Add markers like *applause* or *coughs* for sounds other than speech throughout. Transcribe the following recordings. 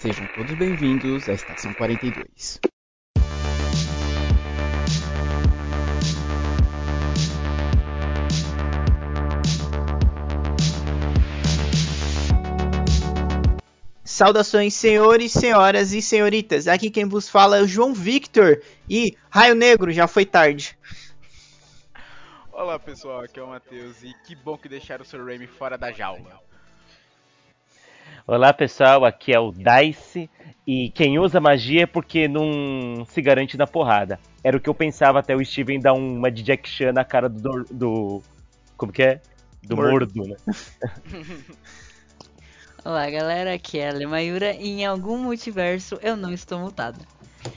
Sejam todos bem-vindos à Estação 42. Saudações, senhores, senhoras e senhoritas. Aqui quem vos fala é o João Victor e Raio Negro, já foi tarde. Olá pessoal, aqui é o Matheus e que bom que deixaram o Sr. Raimi fora da jaula. Olá pessoal, aqui é o Dice e quem usa magia é porque não se garante na porrada. Era o que eu pensava até o Steven dar uma de Jack Chan na cara do. do como que é? Do mordo, mordo né? *laughs* Olá galera, aqui é a Lemayura e em algum multiverso eu não estou mutada.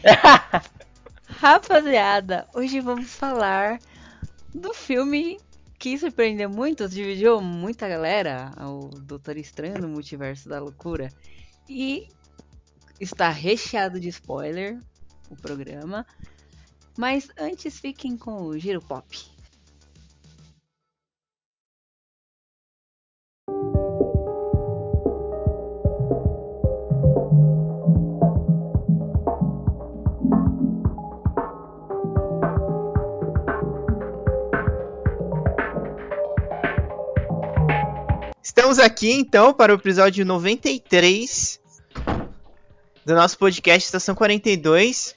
*laughs* Rapaziada, hoje vamos falar do filme que surpreendeu muito, dividiu muita galera, o Doutor Estranho no Multiverso da Loucura. E está recheado de spoiler o programa. Mas antes fiquem com o Giro Pop. Estamos aqui então para o episódio 93 do nosso podcast Estação 42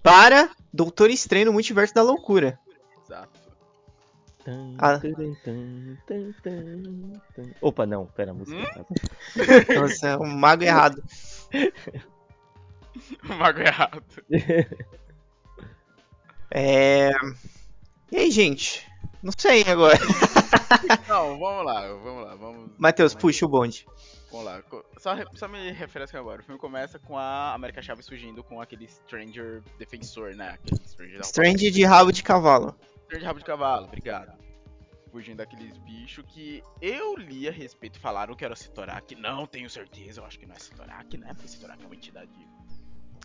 para Doutor Estranho no Multiverso da Loucura. Exato. Ah. Opa, não, pera, a música. Hum? *laughs* Nossa, um mago errado. o *laughs* mago errado. *laughs* É. E aí, gente? Não sei agora. *laughs* Não, vamos lá, vamos lá, vamos. Matheus, puxa o bonde. Vamos lá. Só, só me refresca agora. O filme começa com a América Chaves fugindo com aquele Stranger defensor, né? Aquele Stranger, Stranger de rabo de cavalo. Stranger de rabo de cavalo, obrigado. Fugindo daqueles bichos que eu li a respeito, falaram que era Citorak. Não tenho certeza, eu acho que não é Citorak, né? Porque Citorak é uma entidade.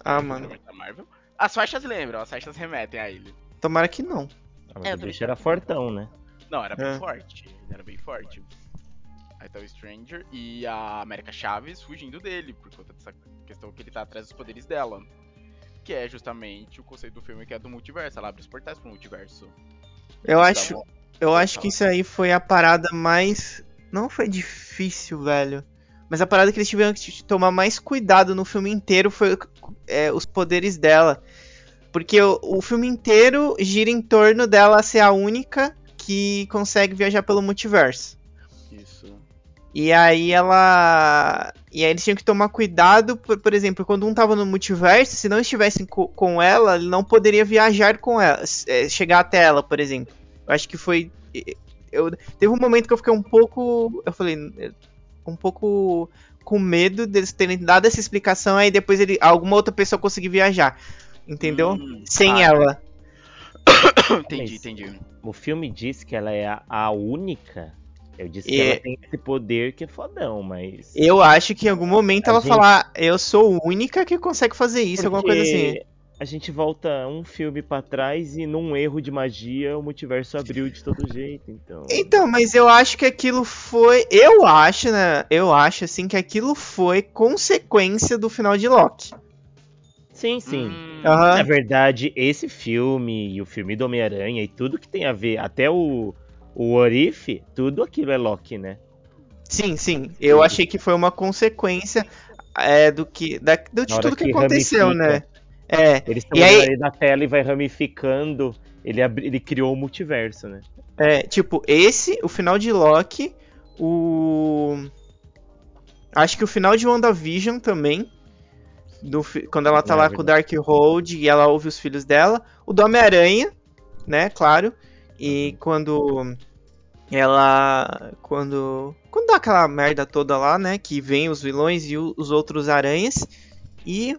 Ah, mano. Da Marvel. As faixas lembram, as faixas remetem a ele. Tomara que não. Ah, mas é, o bicho era fortão, né? Não, era bem é. forte. Ele era bem forte. Aí tá o Stranger e a América Chaves fugindo dele, por conta dessa questão que ele tá atrás dos poderes dela. Que é justamente o conceito do filme que é do multiverso. Ela abre os portais pro multiverso. Eu acho. Eu acho que isso aí foi a parada mais. Não foi difícil, velho. Mas a parada que eles tiveram que tomar mais cuidado no filme inteiro foi é, os poderes dela. Porque o, o filme inteiro gira em torno dela ser a única que consegue viajar pelo multiverso. Isso. E aí ela. E aí eles tinham que tomar cuidado, por, por exemplo, quando um tava no multiverso, se não estivessem co com ela, ele não poderia viajar com ela, é, chegar até ela, por exemplo. Eu acho que foi. Eu, teve um momento que eu fiquei um pouco. Eu falei. Um pouco com medo deles terem dado essa explicação, aí depois ele, alguma outra pessoa conseguir viajar entendeu? Hum, Sem ah, ela. *coughs* entendi, entendi. O filme diz que ela é a, a única. Eu disse que ela tem esse poder que é fodão, mas. Eu acho que em algum momento ela gente... falar, eu sou a única que consegue fazer isso, Porque alguma coisa assim. A gente volta um filme para trás e num erro de magia o multiverso abriu de todo jeito, então. Então, mas eu acho que aquilo foi, eu acho, né? Eu acho assim que aquilo foi consequência do final de Loki. Sim, sim. Hum. Na verdade, esse filme e o filme do Homem-Aranha e tudo que tem a ver, até o, o Orif, tudo aquilo é Loki, né? Sim, sim. Eu sim. achei que foi uma consequência é, do que. Da, de tudo que, que aconteceu, ramifica. né? É. Eles estão aí na tela e vai ramificando. Ele, ele criou o multiverso, né? É, tipo, esse, o final de Loki, o. Acho que o final de WandaVision também do, quando ela tá é, lá com o Darkhold e ela ouve os filhos dela. O do Homem-Aranha, né, claro. E quando ela. Quando. Quando dá aquela merda toda lá, né? Que vem os vilões e os outros aranhas. E.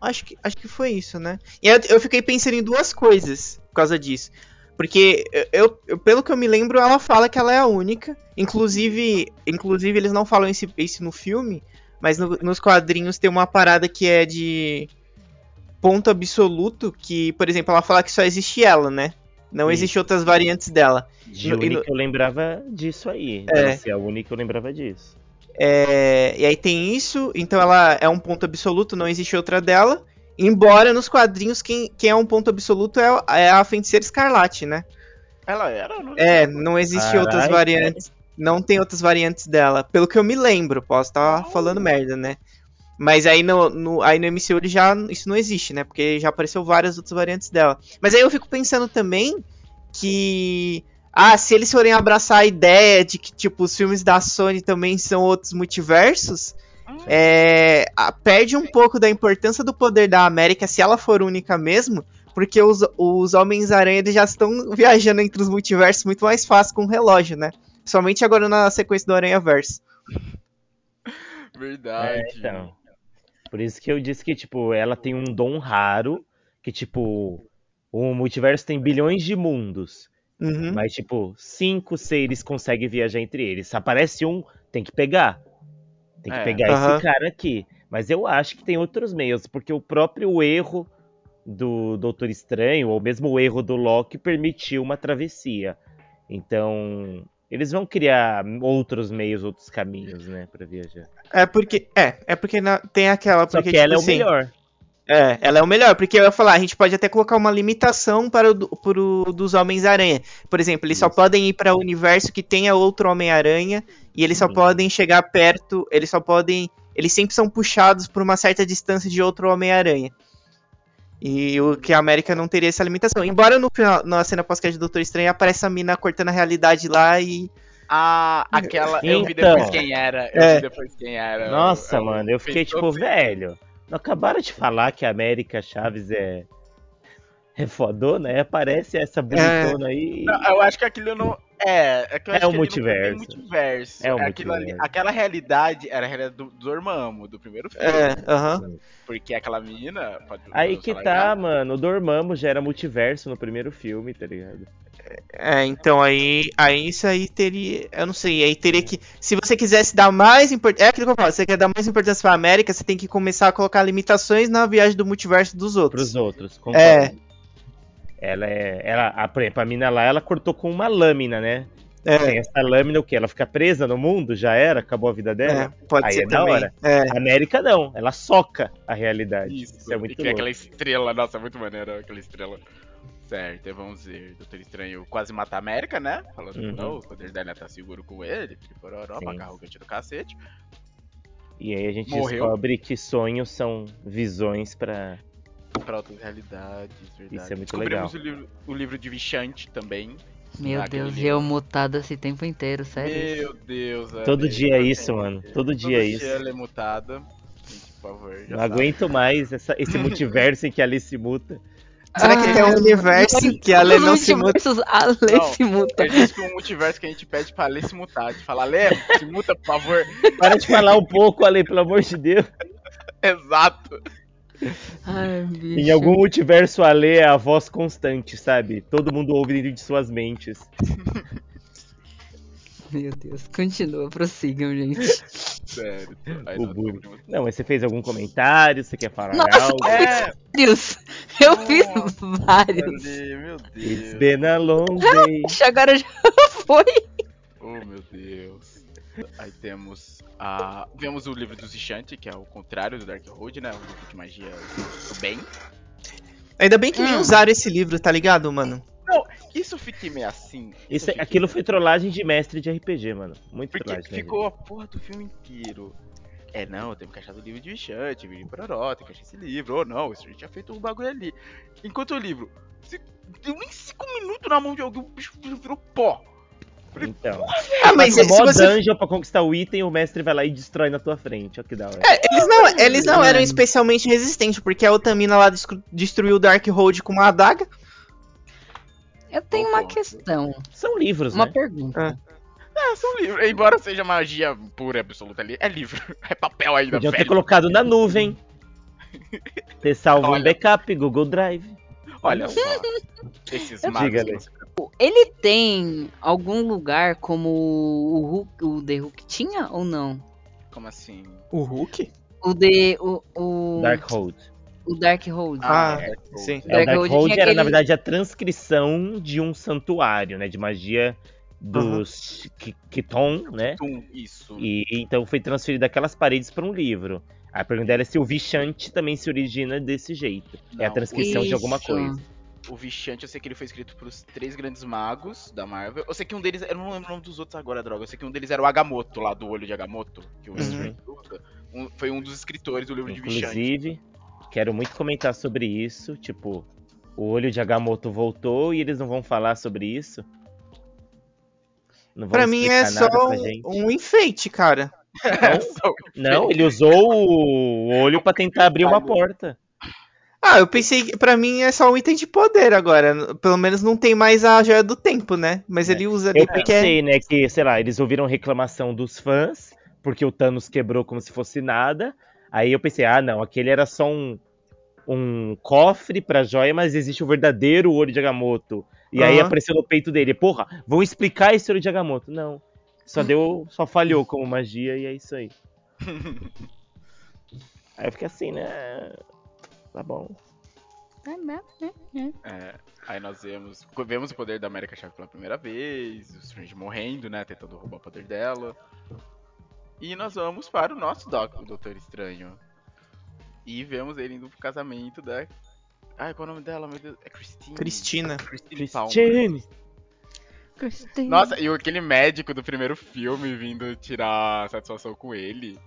Acho que, acho que foi isso, né? E eu, eu fiquei pensando em duas coisas por causa disso. Porque eu, eu, pelo que eu me lembro, ela fala que ela é a única. Inclusive, inclusive eles não falam isso, isso no filme, mas no, nos quadrinhos tem uma parada que é de ponto absoluto, que, por exemplo, ela fala que só existe ela, né? Não existe outras variantes dela. De no, única no... eu lembrava disso aí. É. Ela ser a única eu lembrava disso. É, e aí tem isso, então ela é um ponto absoluto, não existe outra dela. Embora nos quadrinhos quem, quem é um ponto absoluto é, é a feiticeira escarlate, né? Ela era? Não É, não existe Caralho, outras variantes. Não tem outras variantes dela. Pelo que eu me lembro, posso estar falando merda, né? Mas aí no, no, aí no MCU ele já, isso não existe, né? Porque já apareceu várias outras variantes dela. Mas aí eu fico pensando também que. Ah, se eles forem abraçar a ideia de que, tipo, os filmes da Sony também são outros multiversos, é, a- perde um pouco da importância do poder da América se ela for única mesmo, porque os, os Homens-Aranha já estão viajando entre os multiversos muito mais fácil com o relógio, né? Somente agora na sequência do Aranha Verso. Verdade. É, então. Por isso que eu disse que, tipo, ela tem um dom raro, que, tipo, o multiverso tem bilhões de mundos. Uhum. Mas, tipo, cinco seres conseguem viajar entre eles. Se aparece um, tem que pegar. Tem que É. pegar esse cara aqui. Mas eu acho que tem outros meios, porque o próprio erro do Doutor Estranho, ou mesmo o erro do Loki, permitiu uma travessia. Então, eles vão criar outros meios, outros caminhos, né, pra viajar. É porque. É, é porque na- tem aquela. Só Porque, que ela é tipo o assim, melhor. É, ela é o melhor, porque eu ia falar, a gente pode até colocar uma limitação para o do- pro dos Homens-Aranha. Por exemplo, eles só Isso. podem ir para o universo que tenha outro Homem-Aranha e eles só Sim. podem chegar perto, eles só podem, eles sempre são puxados por uma certa distância de outro Homem-Aranha. E o que a América não teria essa limitação. Embora no final, na cena pós-crédito do Doutor Estranho apareça a mina cortando a realidade lá e Ah, aquela. Eu vi Então. depois quem era. Eu É. vi depois quem era. Nossa, Eu- eu- mano, eu fiquei tipo, todo velho. Não acabaram de falar que a América Chaves é. É fodona, aí aparece essa bonitona aí. Não, eu acho que aquilo não. É, é que eu É acho um que multiverso. multiverso. É um Aquilo ali- multiverso. aquela realidade era a realidade do, do Dormammu, do primeiro filme. é, aham. Porque aquela menina. Pode, Aí que tá, mano. O Dormammu já era multiverso no primeiro filme, tá ligado? É, então aí, aí isso aí teria, eu não sei, aí teria que, se você quisesse dar mais importância, é aquilo que eu falo, se você quer dar mais importância pra América, você tem que começar a colocar limitações na viagem do multiverso dos outros. Pros outros. Concordo. É. Ela é. Ela, a, por exemplo, a mina lá, ela cortou com uma lâmina, né? É, Tem essa lâmina, o quê? Ela fica presa no mundo? Já era? Acabou a vida é, dela? pode Aí ser é da também. hora. É, A América não, ela soca a realidade. Isso, Isso, é muito e aquela estrela, nossa, muito maneiro aquela estrela. Certo, aí vamos ver. Doutor Estranho quase mata a América, né? Falando Uhum. que não, o poder dela tá seguro com ele, pororó, Sim. maca arrogante do cacete. E aí a gente Morreu. descobre que sonhos são visões pra. Pra outras realidades, verdade. Isso é muito Descobrimos O, livro, o livro de Vichante também. Meu Deus, e eu mutada esse tempo inteiro, sério. Meu Deus, Todo Ana, dia é isso, mano. Todo Todo dia é isso. ela é mutada. Gente, por favor. Não sabe. aguento mais essa- esse multiverso em que a Alice muta. será que tem um universo que a Lê não se muda? Multiversos, a Lê Não, se muta. Existe um multiverso que a gente pede pra Lê se mutar. De falar, Lê, se muta, por favor. Para de falar um pouco, Ale, pelo amor de Deus. *laughs* Exato. *laughs* Ai, bicho. Em algum multiverso, a Ale é a voz constante, sabe? Todo mundo ouve dentro de suas mentes. *laughs* Meu Deus, continua, prossigam, gente. Sério. O bullying. Não, mas você fez algum comentário? Você quer falar Nossa, algo? É, Deus, eu fiz Nossa, vários. Meu It's Deus. been a long day. *laughs* Agora já foi. Oh, meu Deus. Aí temos a. Vemos o livro do Zichanti, que é o contrário do Dark Road, né? O livro de magia do bem. Ainda bem que nem Hum. usaram esse livro, tá ligado, mano? Isso eu fiquei meio assim. Isso, eu fiquei- aquilo foi trollagem de mestre de RPG, mano. Muito Porque trollagem. né, ficou a porra do filme inteiro. É, não, temos que achar do livro de Vichante, vídeo Pororó, tem que achar esse livro. Ou não, isso a gente tinha feito um bagulho ali. Enquanto o livro, se, deu nem 5 minutos na mão de alguém, o bicho virou pó. Então. Ah, mas se mó você dungeon pra conquistar o item, o mestre vai lá e destrói na tua frente. Olha que da hora. É, eles não, eles não eram especialmente resistentes, porque a Otamina lá destru- destruiu o Dark Road com uma adaga. Eu tenho uma questão, São livros, uma né? pergunta. É, são livros. Embora seja magia pura e absoluta ali, é livro. *laughs* É papel ainda, Podiam ter velho. colocado na nuvem. Ter salvo um Olha. backup, Google Drive. Olha só. *laughs* Esses magos. Ele tem algum lugar como o Hulk, o The Hulk tinha ou não? Como assim? O Hulk? O The o, o Dark Road. o Dark Road. Ah, é, sim. É, o Dark Dark Road Road tinha era, na aquele- verdade, a transcrição de um santuário, né? De magia dos Ki- Kiton, né? Tum, isso. E então foi transferido daquelas paredes para um livro. A pergunta é se o Vichante também se origina desse jeito. é a Não, transcrição de alguma Isso. coisa. O Vichante, eu sei que ele foi escrito pros três grandes magos da Marvel. Eu sei que um deles. Eu não lembro o nome dos outros agora, droga. Eu sei que um deles era o Agamotto, lá do olho de Agamotto. Que o Uhum. Usa. Um- foi um dos escritores do livro de Vichante. Inclusive, quero muito comentar sobre isso. Tipo, o olho de Agamotto voltou e eles não vão falar sobre isso. Não Pra mim é só um, um enfeite, cara. *laughs* Só- Não, ele usou o olho pra tentar abrir uma porta. Ah, eu pensei que pra mim é só um item de poder agora. Pelo menos não tem mais a joia do tempo, né? Mas É. ele usa ali Eu porque é. pensei, né, que, sei lá, eles ouviram reclamação dos fãs, porque o Thanos quebrou como se fosse nada. Aí eu pensei, ah, não, aquele era só um, um cofre pra joia, mas existe o verdadeiro olho de Agamotto. E aí Aham. apareceu no peito dele, porra, vão explicar esse olho de Agamotto. Não, só deu, só falhou como magia e é isso aí. *laughs* aí eu fiquei assim, né, tá bom. É, aí nós vemos, vemos o poder da América Chave pela primeira vez, o Strange morrendo, né, tentando roubar o poder dela. E nós vamos para o nosso Doc, o Doutor Estranho. E vemos ele indo pro casamento da... Ai, qual é o nome dela, meu Deus? É Christine. Cristina. Christine Palmer. Christine, Gostei. Nossa, e aquele médico do primeiro filme vindo tirar satisfação com ele.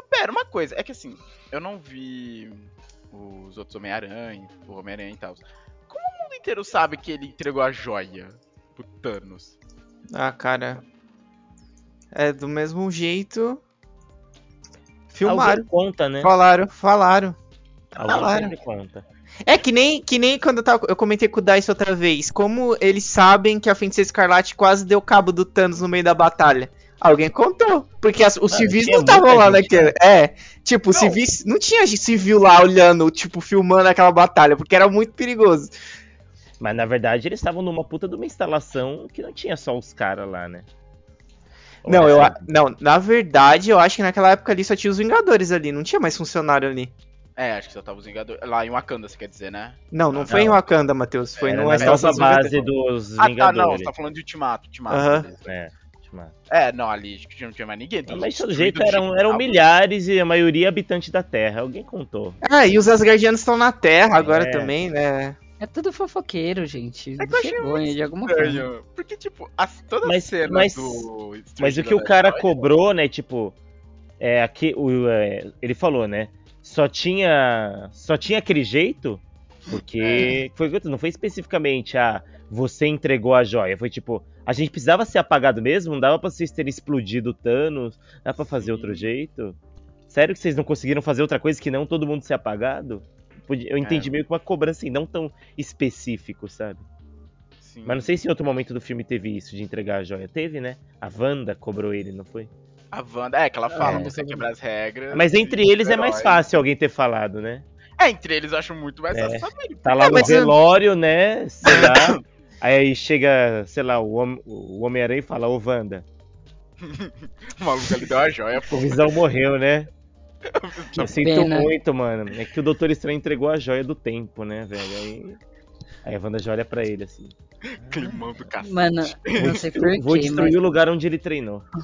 Mas pera, uma coisa, é que assim, eu não vi os outros Homem-Aranha, o Homem-Aranha e tal. Como o mundo inteiro sabe que ele entregou a joia pro Thanos? Ah, cara. É do mesmo jeito. Filmaram. alguém conta, né? Falaram, falaram. Alguém falaram. conta. É que nem, que nem quando eu, tava, eu comentei com o Dice outra vez. Como eles sabem que a Feiticeira Escarlate quase deu cabo do Thanos no meio da batalha? Alguém contou. Porque as- os Mano, civis não estavam lá gente, naquele. É. Tipo, civis. Não tinha civil lá olhando, tipo, filmando aquela batalha. Porque era muito perigoso. Mas na verdade eles estavam numa puta de uma instalação que não tinha só os caras lá, né? Ou Não, eu, a- não, na verdade, eu acho que naquela época ali só tinha os Vingadores ali. Não tinha mais funcionário ali. É, acho que só tava os Vingadores. Lá em Wakanda, você quer dizer, né? Não, não Não. foi em Wakanda, Matheus. Foi no na Estação nova dos base Vingadores. Ah, tá, não, você tá falando de Ultimato, Ultimato. Aham. beleza. É, É, não, ali acho que não tinha mais ninguém. Mas todo jeito eram, eram milhares e a maioria habitantes da Terra. Alguém contou. Ah, e os Asgardianos estão na Terra agora É. também, né? É tudo fofoqueiro, gente. É que eu achei Vergonha, de alguma forma. Estranho. Porque, tipo, as, toda Mas- a cena mas- do. Mas o que o cara cobrou, né, tipo, é aqui o é, ele falou, né? Só tinha só tinha aquele jeito porque foi eu disse, não foi especificamente ah, você entregou a joia, foi tipo, a gente precisava ser apagado mesmo, não dava pra vocês terem explodido o Thanos, dá pra fazer Sim. outro jeito? Sério que vocês não conseguiram fazer outra coisa que não todo mundo ser apagado? Eu entendi É. meio que uma cobrança assim, não tão específico, sabe? Sim. Mas não sei se em outro momento do filme teve isso de entregar a joia. Teve, né? A Wanda cobrou ele, não foi? A Wanda, é que ela fala, É. você quebrar as regras. Mas entre eles é mais fácil alguém ter falado, né? É, entre eles eu acho muito mais É. fácil saber. Tá lá É, no mas eu- velório, né? Sei *coughs* lá. Aí chega, sei lá, o Hom- o Homem-Aranha e fala, ô Wanda, *laughs* O maluco ali deu a joia, pô. o Visão morreu, né? *laughs* Eu sinto pena. muito, mano. É que o Doutor Estranho entregou a joia do tempo, né, velho? Aí, aí a Wanda já olha pra ele assim. Climão do cacete. Mano, não sei porquê, Vou destruir mas... o lugar onde ele treinou. Foi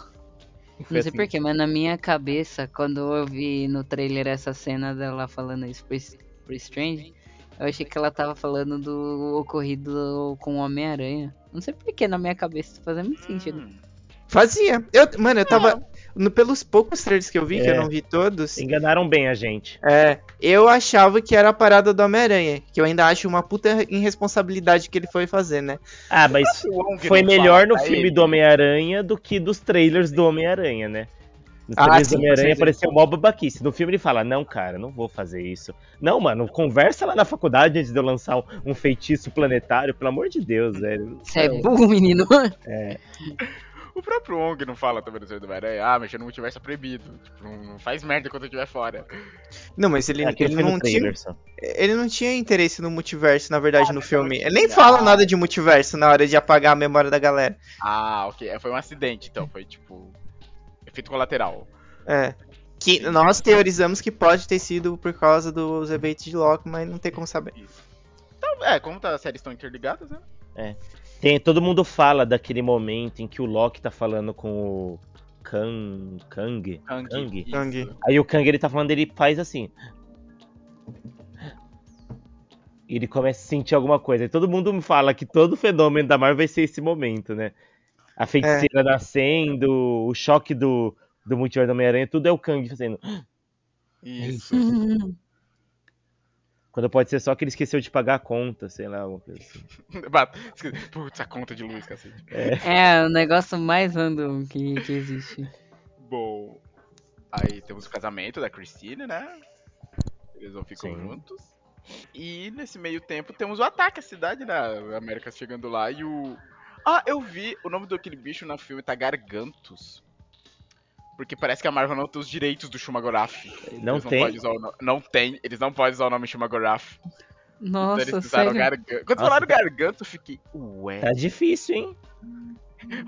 Não sei assim. porquê, mas na minha cabeça, quando eu vi no trailer essa cena dela falando isso pro, pro Strange, eu achei que ela tava falando do ocorrido com o Homem-Aranha. Não sei porquê, na minha cabeça isso fazia muito sentido. Hum, Fazia. Eu, mano, eu tava. no- pelos poucos trailers que eu vi, que É. eu não vi todos. Enganaram bem a gente. É, eu achava que era a parada do Homem-Aranha. Que eu ainda acho uma puta irresponsabilidade que ele foi fazer, né? Ah, mas foi melhor no filme do Homem-Aranha do que dos trailers do Homem-Aranha, né? Nos Ah, do Homem-Aranha apareceu mó babaquice. No filme ele fala, não, cara, não vou fazer isso. Não, mano, conversa lá na faculdade antes de eu lançar um, um feitiço planetário, pelo amor de Deus, velho. Você é burro, menino. *laughs* O próprio Wong não fala também no filme do Homem-Aranha. Ah, mexer no multiverso é proibido. Tipo, não, faz merda quando eu estiver fora. Não, mas ele, Aquele ele no não tinha. trailer só. Ele não tinha interesse no multiverso, na verdade, no mas filme. Ele nem tinha. fala nada de multiverso na hora de apagar a memória da galera. Ah, ok. É, Foi um acidente, então. Foi tipo. Efeito colateral. É. Que nós teorizamos que pode ter sido por causa dos eventos de Loki, mas não tem como saber. Então, é, como tá, as séries estão interligadas, né? Tem, todo mundo fala daquele momento em que o Loki tá falando com o Kang. Kang? Kang. Kang. Kang. Aí o Kang ele tá falando, ele faz assim. E ele começa a sentir alguma coisa. E todo mundo fala que todo fenômeno da Marvel vai ser esse momento, né? A feiticeira nascendo, o choque do, do multiverso do Homem-Aranha, tudo é o Kang fazendo. Isso. *laughs* Quando pode ser só que ele esqueceu de pagar a conta, sei lá, alguma coisa assim. *laughs* Putz, a conta de luz, cacete. É o negócio mais random que, que existe. Bom, aí temos o casamento da Christine, né? Eles vão ficam Sim. juntos. E nesse meio tempo temos o ataque à cidade, né? A América chegando lá e o. Ah, eu vi o nome daquele bicho na filme tá Gargantus. Porque parece que a Marvel não tem os direitos do Shumagorath. Não Eles tem? usar o no- Não tem, eles não podem usar o nome Shumagorath. então eles Nossa, usaram sério. Gargantus. Quando Nossa. falaram Gargantus, eu fiquei, ué. Tá difícil, hein?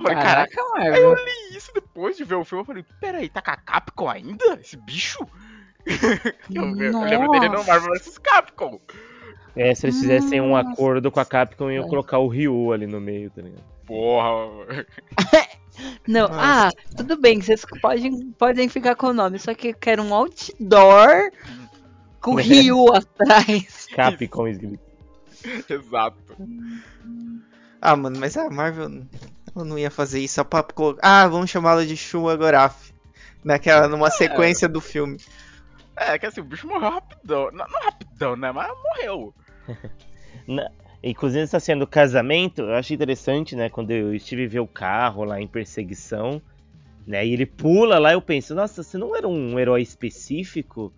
Falei, caraca, Caraca, Aí eu Marvel. li isso depois de ver o filme, eu falei, peraí, tá com a Capcom ainda? Esse bicho? *laughs* eu, eu lembro dele no Marvel vs Capcom. É, se eles fizessem um Nossa. acordo com a Capcom, iam colocar o Ryu ali no meio, tá ligado? Porra. *laughs* Não, Nossa. ah, tudo bem, vocês podem, podem ficar com o nome, só que eu quero um outdoor com o *laughs* É. Ryu atrás. Capcom escrito. *laughs* Exato. Ah, mano, mas a Marvel ela não ia fazer isso só pra colocar. Ah, vamos chamá-la de Shua Goraf. Naquela, numa sequência do filme. É, que assim, o bicho morreu rapidão. Não, não rapidão, né? Mas morreu. *laughs* Na- Inclusive, essa cena do casamento, eu achei interessante, né? Quando o Steve vê o carro lá em perseguição, né? E ele pula lá, eu penso, nossa, você não era um herói específico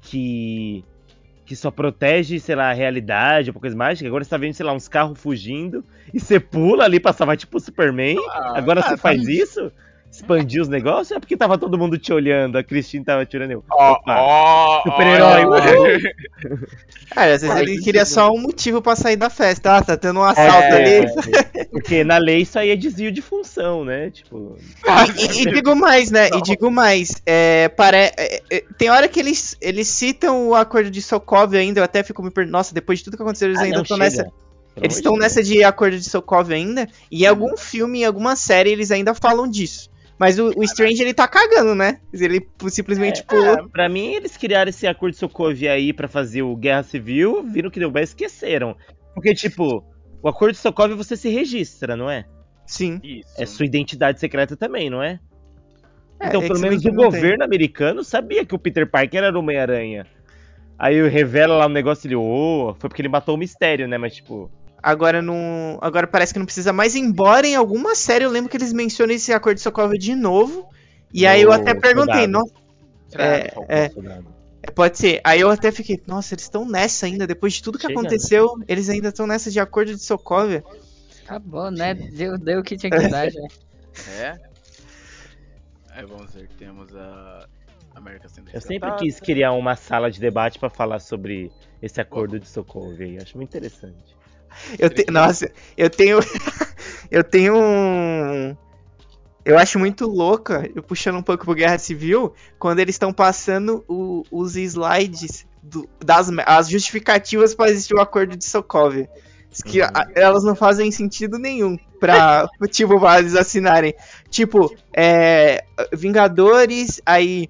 que que só protege, sei lá, a realidade, ou coisa mágica. Agora você tá vendo, sei lá, uns carros fugindo e você pula ali pra salvar tipo o Superman. Ah, Agora ah, você faz isso? Expandir os negócios? É porque tava todo mundo te olhando, a Christine tava te olhando. Eu, opa, ó, super-herói, uhul. Ah, *laughs* às vezes ele queria só um motivo pra sair da festa. Ah, tá tendo um assalto É, ali. *laughs* Porque na lei isso aí é desvio de função, né? Tipo, E, e digo mais, né? E digo mais. É, pare... é, é, tem hora que eles, eles citam o acordo de Sokovia ainda. Eu até fico me perguntando. Nossa, depois de tudo que aconteceu, eles ah, ainda não, estão nessa. Eles estão nessa de acordo de Sokovia ainda. E em algum filme, em alguma série, eles ainda falam disso. Mas o, o Strange, ele tá cagando, né? Ele simplesmente pulou. Deus. Pra mim, eles criaram esse acordo de Sokovia aí pra fazer o Guerra Civil, viram que deu bem, esqueceram. Porque, tipo, o acordo de Sokovia você se registra, não é? Sim. Isso. É sua identidade secreta também, não é? É, então, é pelo menos o não tem. governo americano sabia que o Peter Parker era o Homem-Aranha. Aí revela lá um negócio ele, ô, foi porque ele matou o mistério, né? Mas, tipo, Agora não. Agora parece que não precisa mais, embora em alguma série eu lembro que eles mencionam esse acordo de Sokovia de novo. E aí eu até perguntei, nossa, Será é, que- é. soldado. pode ser. Aí eu até fiquei, nossa, eles estão nessa ainda, depois de tudo que Chega, aconteceu, eles ainda estão nessa de acordo de Sokovia. Tá bom, né? Deu, deu o que tinha que *laughs* dar já. É. Aí vamos ver que temos a América sendo Eu sempre quis criar uma sala de debate pra falar sobre esse acordo de Sokovia aí. Acho muito interessante. Eu te... Nossa, eu tenho. *laughs* eu tenho um. Eu acho muito louca, eu puxando um pouco pro Guerra Civil, quando eles estão passando o- os slides do- das as justificativas para existir o acordo de Sokovia. Que Uhum. a- elas não fazem sentido nenhum pra, *laughs* tipo, pra eles assinarem. Tipo, é. Vingadores, aí.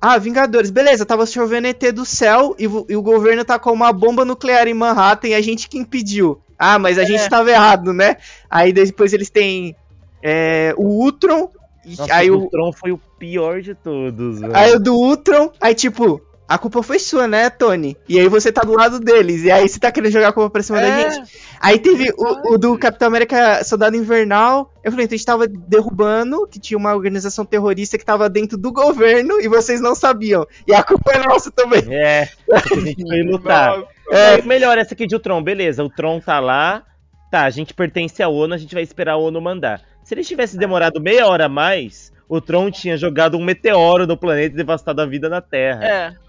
Ah, Vingadores, beleza, tava chovendo ET do céu e, o- e o governo tá com uma bomba nuclear em Manhattan e a gente que impediu. Ah, mas a gente tava errado, né? Aí depois eles têm é, o Ultron, e Nossa, aí o o, Tron foi o pior de todos, aí o do Ultron, aí tipo, a culpa foi sua, né, Tony? E aí você tá do lado deles, e aí você tá querendo jogar a culpa pra cima da É. gente. Aí teve o, o do Capitão América Soldado Invernal. Eu falei, então a gente tava derrubando, que tinha uma organização terrorista que tava dentro do governo e vocês não sabiam. E a culpa é nossa também. É, porque a gente *laughs* foi lutar. É, melhor essa aqui de o Tron, beleza. O Tron tá lá, tá, a gente pertence à ONU, a gente vai esperar a ONU mandar. Se eles tivessem demorado meia hora a mais, o Tron tinha jogado um meteoro no planeta e devastado a vida na Terra. É.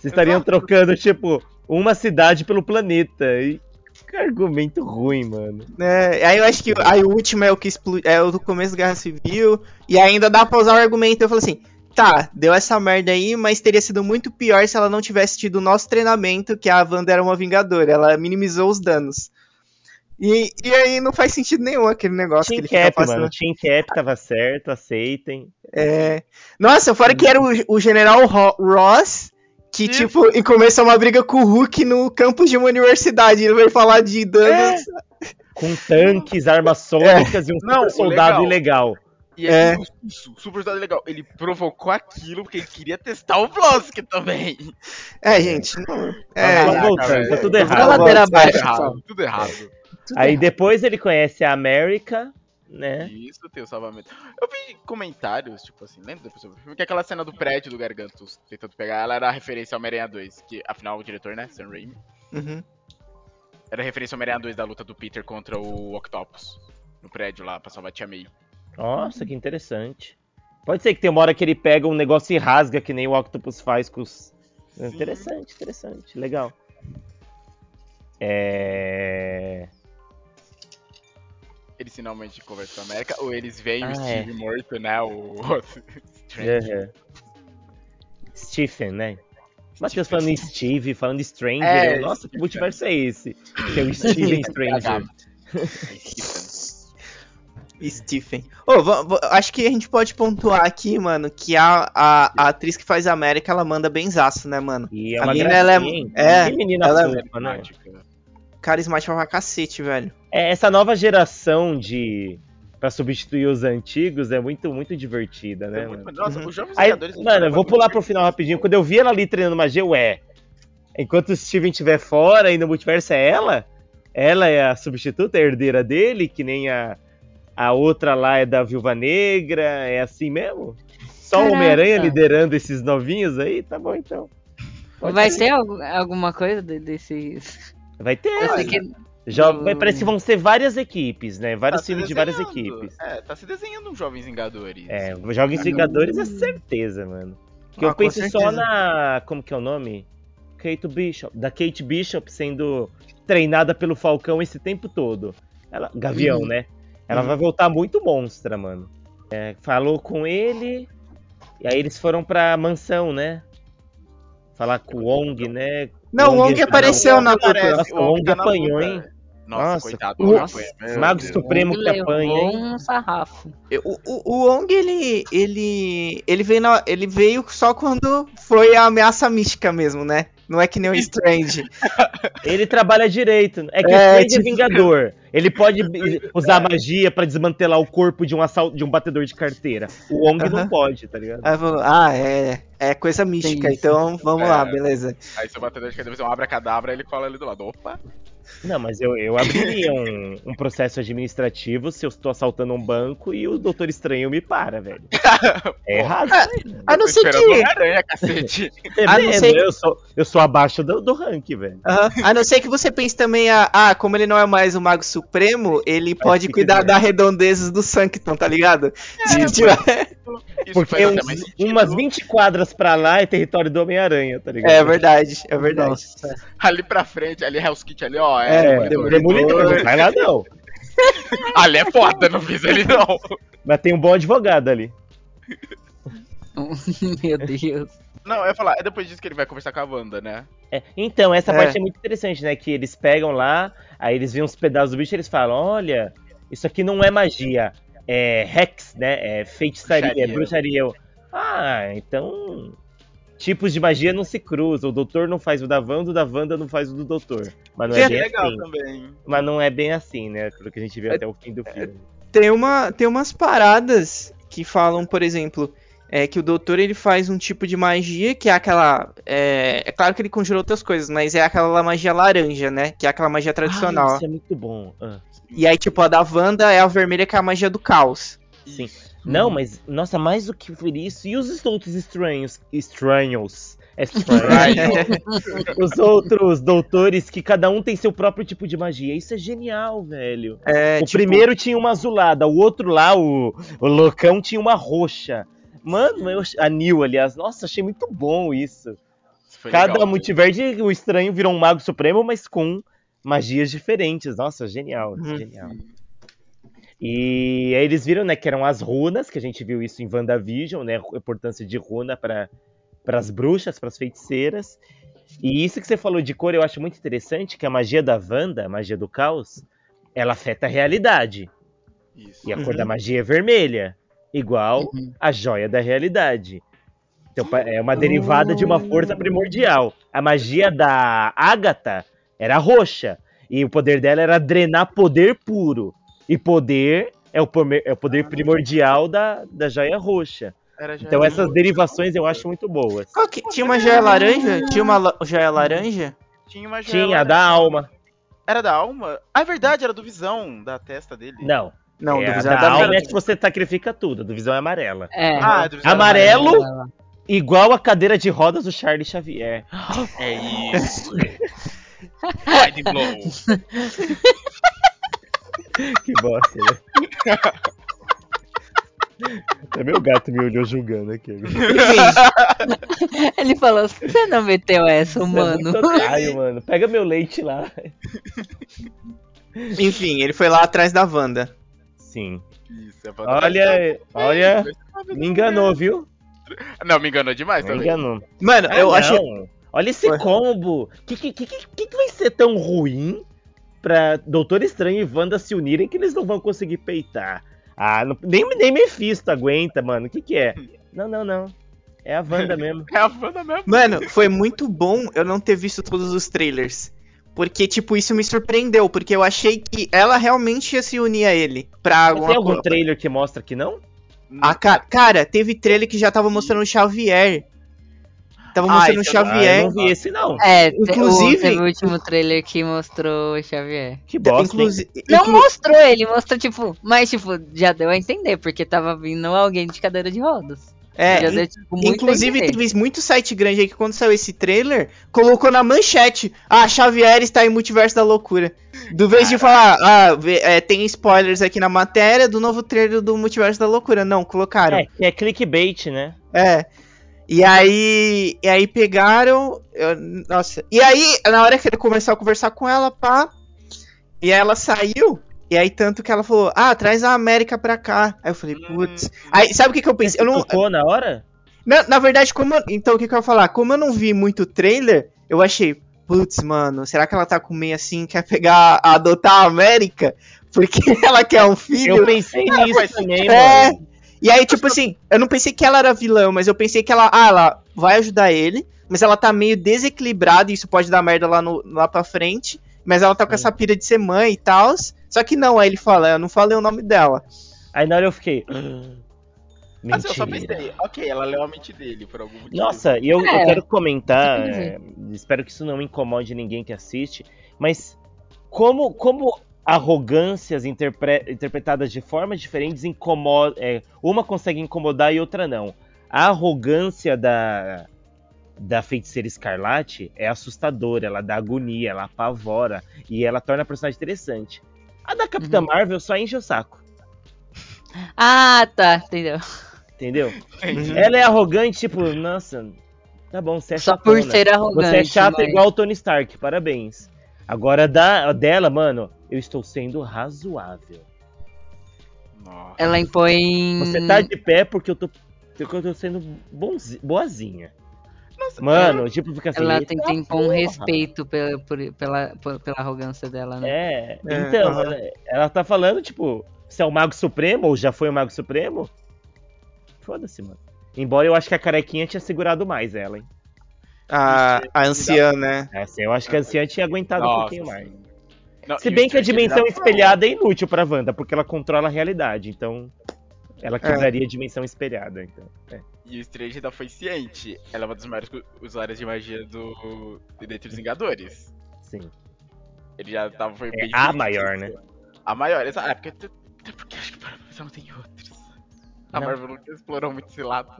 Vocês estariam exato. trocando, tipo, uma cidade pelo planeta. E que argumento ruim, mano. É, aí eu acho que aí o último é o que explo- é o do começo da Guerra Civil. E ainda dá pra usar o argumento. Eu falo assim, tá, deu essa merda aí, mas teria sido muito pior se ela não tivesse tido o nosso treinamento, que a Wanda era uma vingadora. Ela minimizou os danos. E, e aí não faz sentido nenhum aquele negócio Team que ele fica Cap, passando. mano. Team Cap tava certo, aceitem. É... Nossa, fora que era o, o General Ro- Ross, que, Isso. tipo, e começou uma briga com o Hulk no campus de uma universidade. Ele veio falar de danos. Com tanques, armas sônicas e um Não, super soldado legal. ilegal. E É. aí, isso, super soldado legal. Ele provocou aquilo porque ele queria testar o Blosk também. É, gente. Não... Vamos É, Caraca, voltando, tá tudo Vai errado. Tudo abaixo, Tudo errado, tudo errado. Aí depois ele conhece a América, né? Isso, tem o salvamento. Eu vi comentários, tipo assim, lembra depois sobre o filme? Que aquela cena do prédio do Gargantus tentando pegar ela era a referência ao Homem-Aranha 2. Que afinal o diretor, né? Sam Raimi. Uhum. Era referência ao Homem-Aranha 2 da luta do Peter contra o Octopus. No prédio lá, pra salvar a Tia May. Nossa, que interessante. Pode ser que tem uma hora que ele pega um negócio e rasga, que nem o Octopus faz com os. Interessante, interessante, legal. É. Eles finalmente conversam com a América, ou eles veem Ah, o Steve é. morto, né? O. Strange. Uhum. Stephen, né? Matheus falando em Steve, falando em Stranger. É, eu, Nossa, que multiverso é esse? Tem o Steven Stranger. *laughs* Stephen. Va- acho que a gente pode pontuar aqui, mano, que a, a, a atriz que faz a América, ela manda benzaço, né, mano? E é A uma mina, ela é- gracinha, é, Que menina ela é né? Carismática pra cacete, velho. É, essa nova geração de. Pra substituir os antigos é muito, muito divertida, né? mano? Nossa, Uhum. os jovens Aí, mano, eu vou pular pro final rapidinho. Quando eu vi ela ali treinando magia, ué. Enquanto o Steven estiver fora e no multiverso é ela, ela é a substituta, a herdeira dele, que nem a, a outra lá é da Viúva Negra, é assim mesmo? Só o. Homem-Aranha liderando esses novinhos aí? Tá bom então. Pode Vai ser. ter alguma coisa de- desses. Vai ter. Eu sei olha. que- Já, vai- parece que vão ser várias equipes, né? Vários Tá se filmes de várias equipes. É, tá se desenhando um Jovens Vingadores. É, Jogos Vingadores é certeza, mano. Que Ah, eu penso só na. Como que é o nome? Kate Bishop. Da Kate Bishop sendo treinada pelo Falcão esse tempo todo. Ela, Gavião, Uhum. né? Ela Uhum. vai voltar muito monstra, mano. É, falou com ele. E aí eles foram pra mansão, né? Falar com o Wong, né? Não, o Wong ajudou. apareceu na. Aparece, Nossa, o Wong na apanhou, hein? Nossa, Nossa. coitado. O- apanha, Mago Deus. Supremo que apanha, hein? um sarrafo. O, o, o Wong, ele, ele, ele, veio na- ele veio só quando foi a ameaça mística mesmo, né? Não é que nem o Strange. *laughs* Ele trabalha direito. É que É, o Strange é tipo- Vingador. Ele pode *laughs* usar magia pra desmantelar o corpo de um assalto, de um batedor de carteira. O Wong não Aham. pode, tá ligado? Falou, ah, é, é coisa mística, então vamos É. lá, beleza. Aí seu batedor de cadeira, um abracadabra, ele cola ali do lado. Opa! Não, mas eu, eu abriria um, um processo administrativo se eu estou assaltando um banco e o Doutor Estranho me para, velho. É errado. A não ser que, Homem-Aranha, cacete. É a não ser- *laughs* eu, sou, eu sou abaixo do, do rank, velho. Aham. A não ser que você pense também, a, ah, como ele não é mais o Mago Supremo, ele pode cuidar quiser. da redondezas do Sanctum, tá ligado? Se tiver- Isso Porque uns- umas 20 quadras pra lá é território do Homem-Aranha, tá ligado? É verdade, é verdade. Nossa. Ali pra frente, ali Hell's Kitty ali, ó. É, É, Demolidor. Demolidor. Demolidor, não vai lá não. *laughs* Ali é foda, não fiz ali não. Mas tem um bom advogado ali. *laughs* Meu Deus. Não, eu ia falar, é depois disso que ele vai conversar com a Wanda, né? É, então, essa É. parte é muito interessante, né? Que eles pegam lá, aí eles veem uns pedaços do bicho e eles falam: olha, isso aqui não é magia, é hex, né? É feitiçaria, Bruxaria. é bruxaria. Ah, então. Tipos de magia não se cruzam. O doutor não faz o da Wanda, o da Wanda não faz o do doutor. Mas não é É bem legal assim. também. Mas não é bem assim, né? Pelo que a gente viu até o fim do filme. Tem, uma, tem umas paradas que falam, por exemplo, é que o doutor ele faz um tipo de magia que é aquela. É, é claro que ele conjurou outras coisas, mas é aquela magia laranja, né? Que é aquela magia tradicional. Ah, isso é muito bom. Ah, E aí, tipo, a da Wanda é a vermelha, que é a magia do caos. sim. Não, mas, nossa, mais do que por isso. E os outros estranhos? Estranhos. É estranho. *laughs* os outros doutores que cada um tem seu próprio tipo de magia. Isso é genial, velho. É, o tipo, primeiro tinha uma azulada, o outro lá, o, o loucão, tinha uma roxa. Mano, eu, a Neil, aliás, nossa, achei muito bom isso. Cada legal. multiverso, o estranho virou um mago supremo, mas com magias diferentes. Nossa, genial, Uhum. genial. E aí eles viram, né, que eram as runas, que a gente viu isso em WandaVision, né, a importância de runa para as bruxas, para as feiticeiras. E isso que você falou de cor eu acho muito interessante, que a magia da Wanda, a magia do caos, ela afeta a realidade. Isso. E a Uhum. cor da magia é vermelha. Igual Uhum. a joia da realidade. Então é uma derivada de uma força primordial. A magia da Agatha era roxa. E o poder dela era drenar poder puro. E poder é o, pomer- é o poder primordial da, da joia roxa. Então essas derivações eu acho muito boas. Qual que- Tinha uma joia laranja? Tinha uma joia laranja? Tinha uma joia Tinha a laranja. da alma. Era da alma? Ah, é verdade, era do Visão, da testa dele. Não. Não, é, do a Visão da é da alma é que você sacrifica tudo. A do visão é amarela. É. Ah, do Visão era Amarelo? amarelo. Igual a cadeira de rodas do Charlie Xavier. É isso. Mind blow. *laughs* *laughs* Que bosta, né? É meu gato me olhou julgando aqui. Enfim, Ele falou, você não meteu essa, Você é otário, mano. Pega meu leite lá. enfim, ele foi lá atrás da Wanda. Sim. Isso, é pra- Olha, olha, me enganou, viu? Não, me enganou demais Me também. enganou. Mano, Ah, eu não. achei. Olha esse combo. Que que, que, que que vai ser tão ruim pra Doutor Estranho e Wanda se unirem que eles não vão conseguir peitar? Ah, não- nem, nem Mephisto aguenta, mano. O que que é? Não, não, não. É a Wanda *laughs* mesmo. É a Wanda mesmo. Mano, foi muito bom eu não ter visto todos os trailers. Porque, tipo, isso me surpreendeu. Porque eu achei que ela realmente ia se unir a ele. Pra alguma Tem algum coisa. trailer que mostra que não? Ah, ca- cara, teve trailer que já tava mostrando o Xavier. Tava Ah, mostrando o Ah, Xavier. eu não vi esse não. É, Inclusive- o, o último trailer que mostrou o Xavier. Que bosta. hein? Inclusi- Não inclu- mostrou ele, mostrou tipo, mas tipo, já deu a entender, porque tava vindo alguém de cadeira de rodas. é, deu, tipo, Inclusive, teve muito site grande aí que quando saiu esse trailer, colocou na manchete: Ah, Xavier está em Multiverso da Loucura. Do vez de falar, ah, é, tem spoilers aqui na matéria do novo trailer do Multiverso da Loucura. Não, colocaram. É, que é clickbait, né? É. E aí, e aí pegaram. eu- nossa. E aí, na hora que ele começou a conversar com ela, pá. E aí ela saiu. E aí, tanto que ela falou: Ah, traz a América pra cá. Aí eu falei: Putz. Aí, sabe o que, que eu pensei? Eu não, Tocou na hora? na, na verdade, como eu- então o que, que eu ia falar? Como eu não vi muito trailer, eu achei, putz, mano, será que ela tá com meio assim, quer pegar, adotar a América? Porque *laughs* ela quer um filho? Eu pensei nisso faz também, É. mano. E aí, tipo assim, eu não pensei que ela era vilã, mas eu pensei que ela, ah, ela vai ajudar ele, mas ela tá meio desequilibrada e isso pode dar merda lá, no, lá pra frente. Mas ela tá com essa pira de ser mãe e tal. Só que não, aí ele fala, eu não falei o nome dela. Aí na hora eu fiquei. Mas eu só Mentira. pensei, ok, ela leu a mente dele por algum motivo. Nossa, e eu, eu É, quero comentar, é, espero que isso não incomode ninguém que assiste, mas como, como arrogâncias interpre- interpretadas de formas diferentes incomodam. uma consegue incomodar e outra não. A arrogância da, da feiticeira escarlate é assustadora, ela dá agonia, ela apavora e ela torna a personagem interessante. A da Capitã Uhum. Marvel só enche o saco, Ah, tá, entendeu? entendeu? Uhum. Ela é arrogante, tipo, nossa, tá bom, você é Só por chatona. ser arrogante. Você é chato mas- igual o Tony Stark, parabéns. Agora da, dela, mano, eu estou sendo razoável. Nossa. Ela impõe. Você tá de pé porque eu tô, porque eu tô sendo bonzi, boazinha. Mano, tipo, fica assim. Ela "Eita tenta impor um porra." respeito pela, por- pela, por- pela arrogância dela, né? É, É, então, ela, ela tá falando, tipo, se é o Mago Supremo ou já foi o Mago Supremo. Foda-se, mano. Embora eu acho que a carequinha tinha segurado mais ela, hein? A, a anciã, né? Assim, eu acho que a anciã tinha aguentado um Nossa, pouquinho mais. Não, Se bem que a dimensão dá- espelhada é inútil pra Wanda, porque ela controla a realidade, então. Ela É. quebraria a dimensão espelhada. Então, é. E o Strange ainda foi ciente. Ela é uma das maiores usuárias de magia do. Dentre os Vingadores. Sim. Ele já tava. Foi É a maior, disso. né? A maior, exato. É porque, até porque acho que para não tem outros. A Não. Marvel nunca explorou muito esse lado.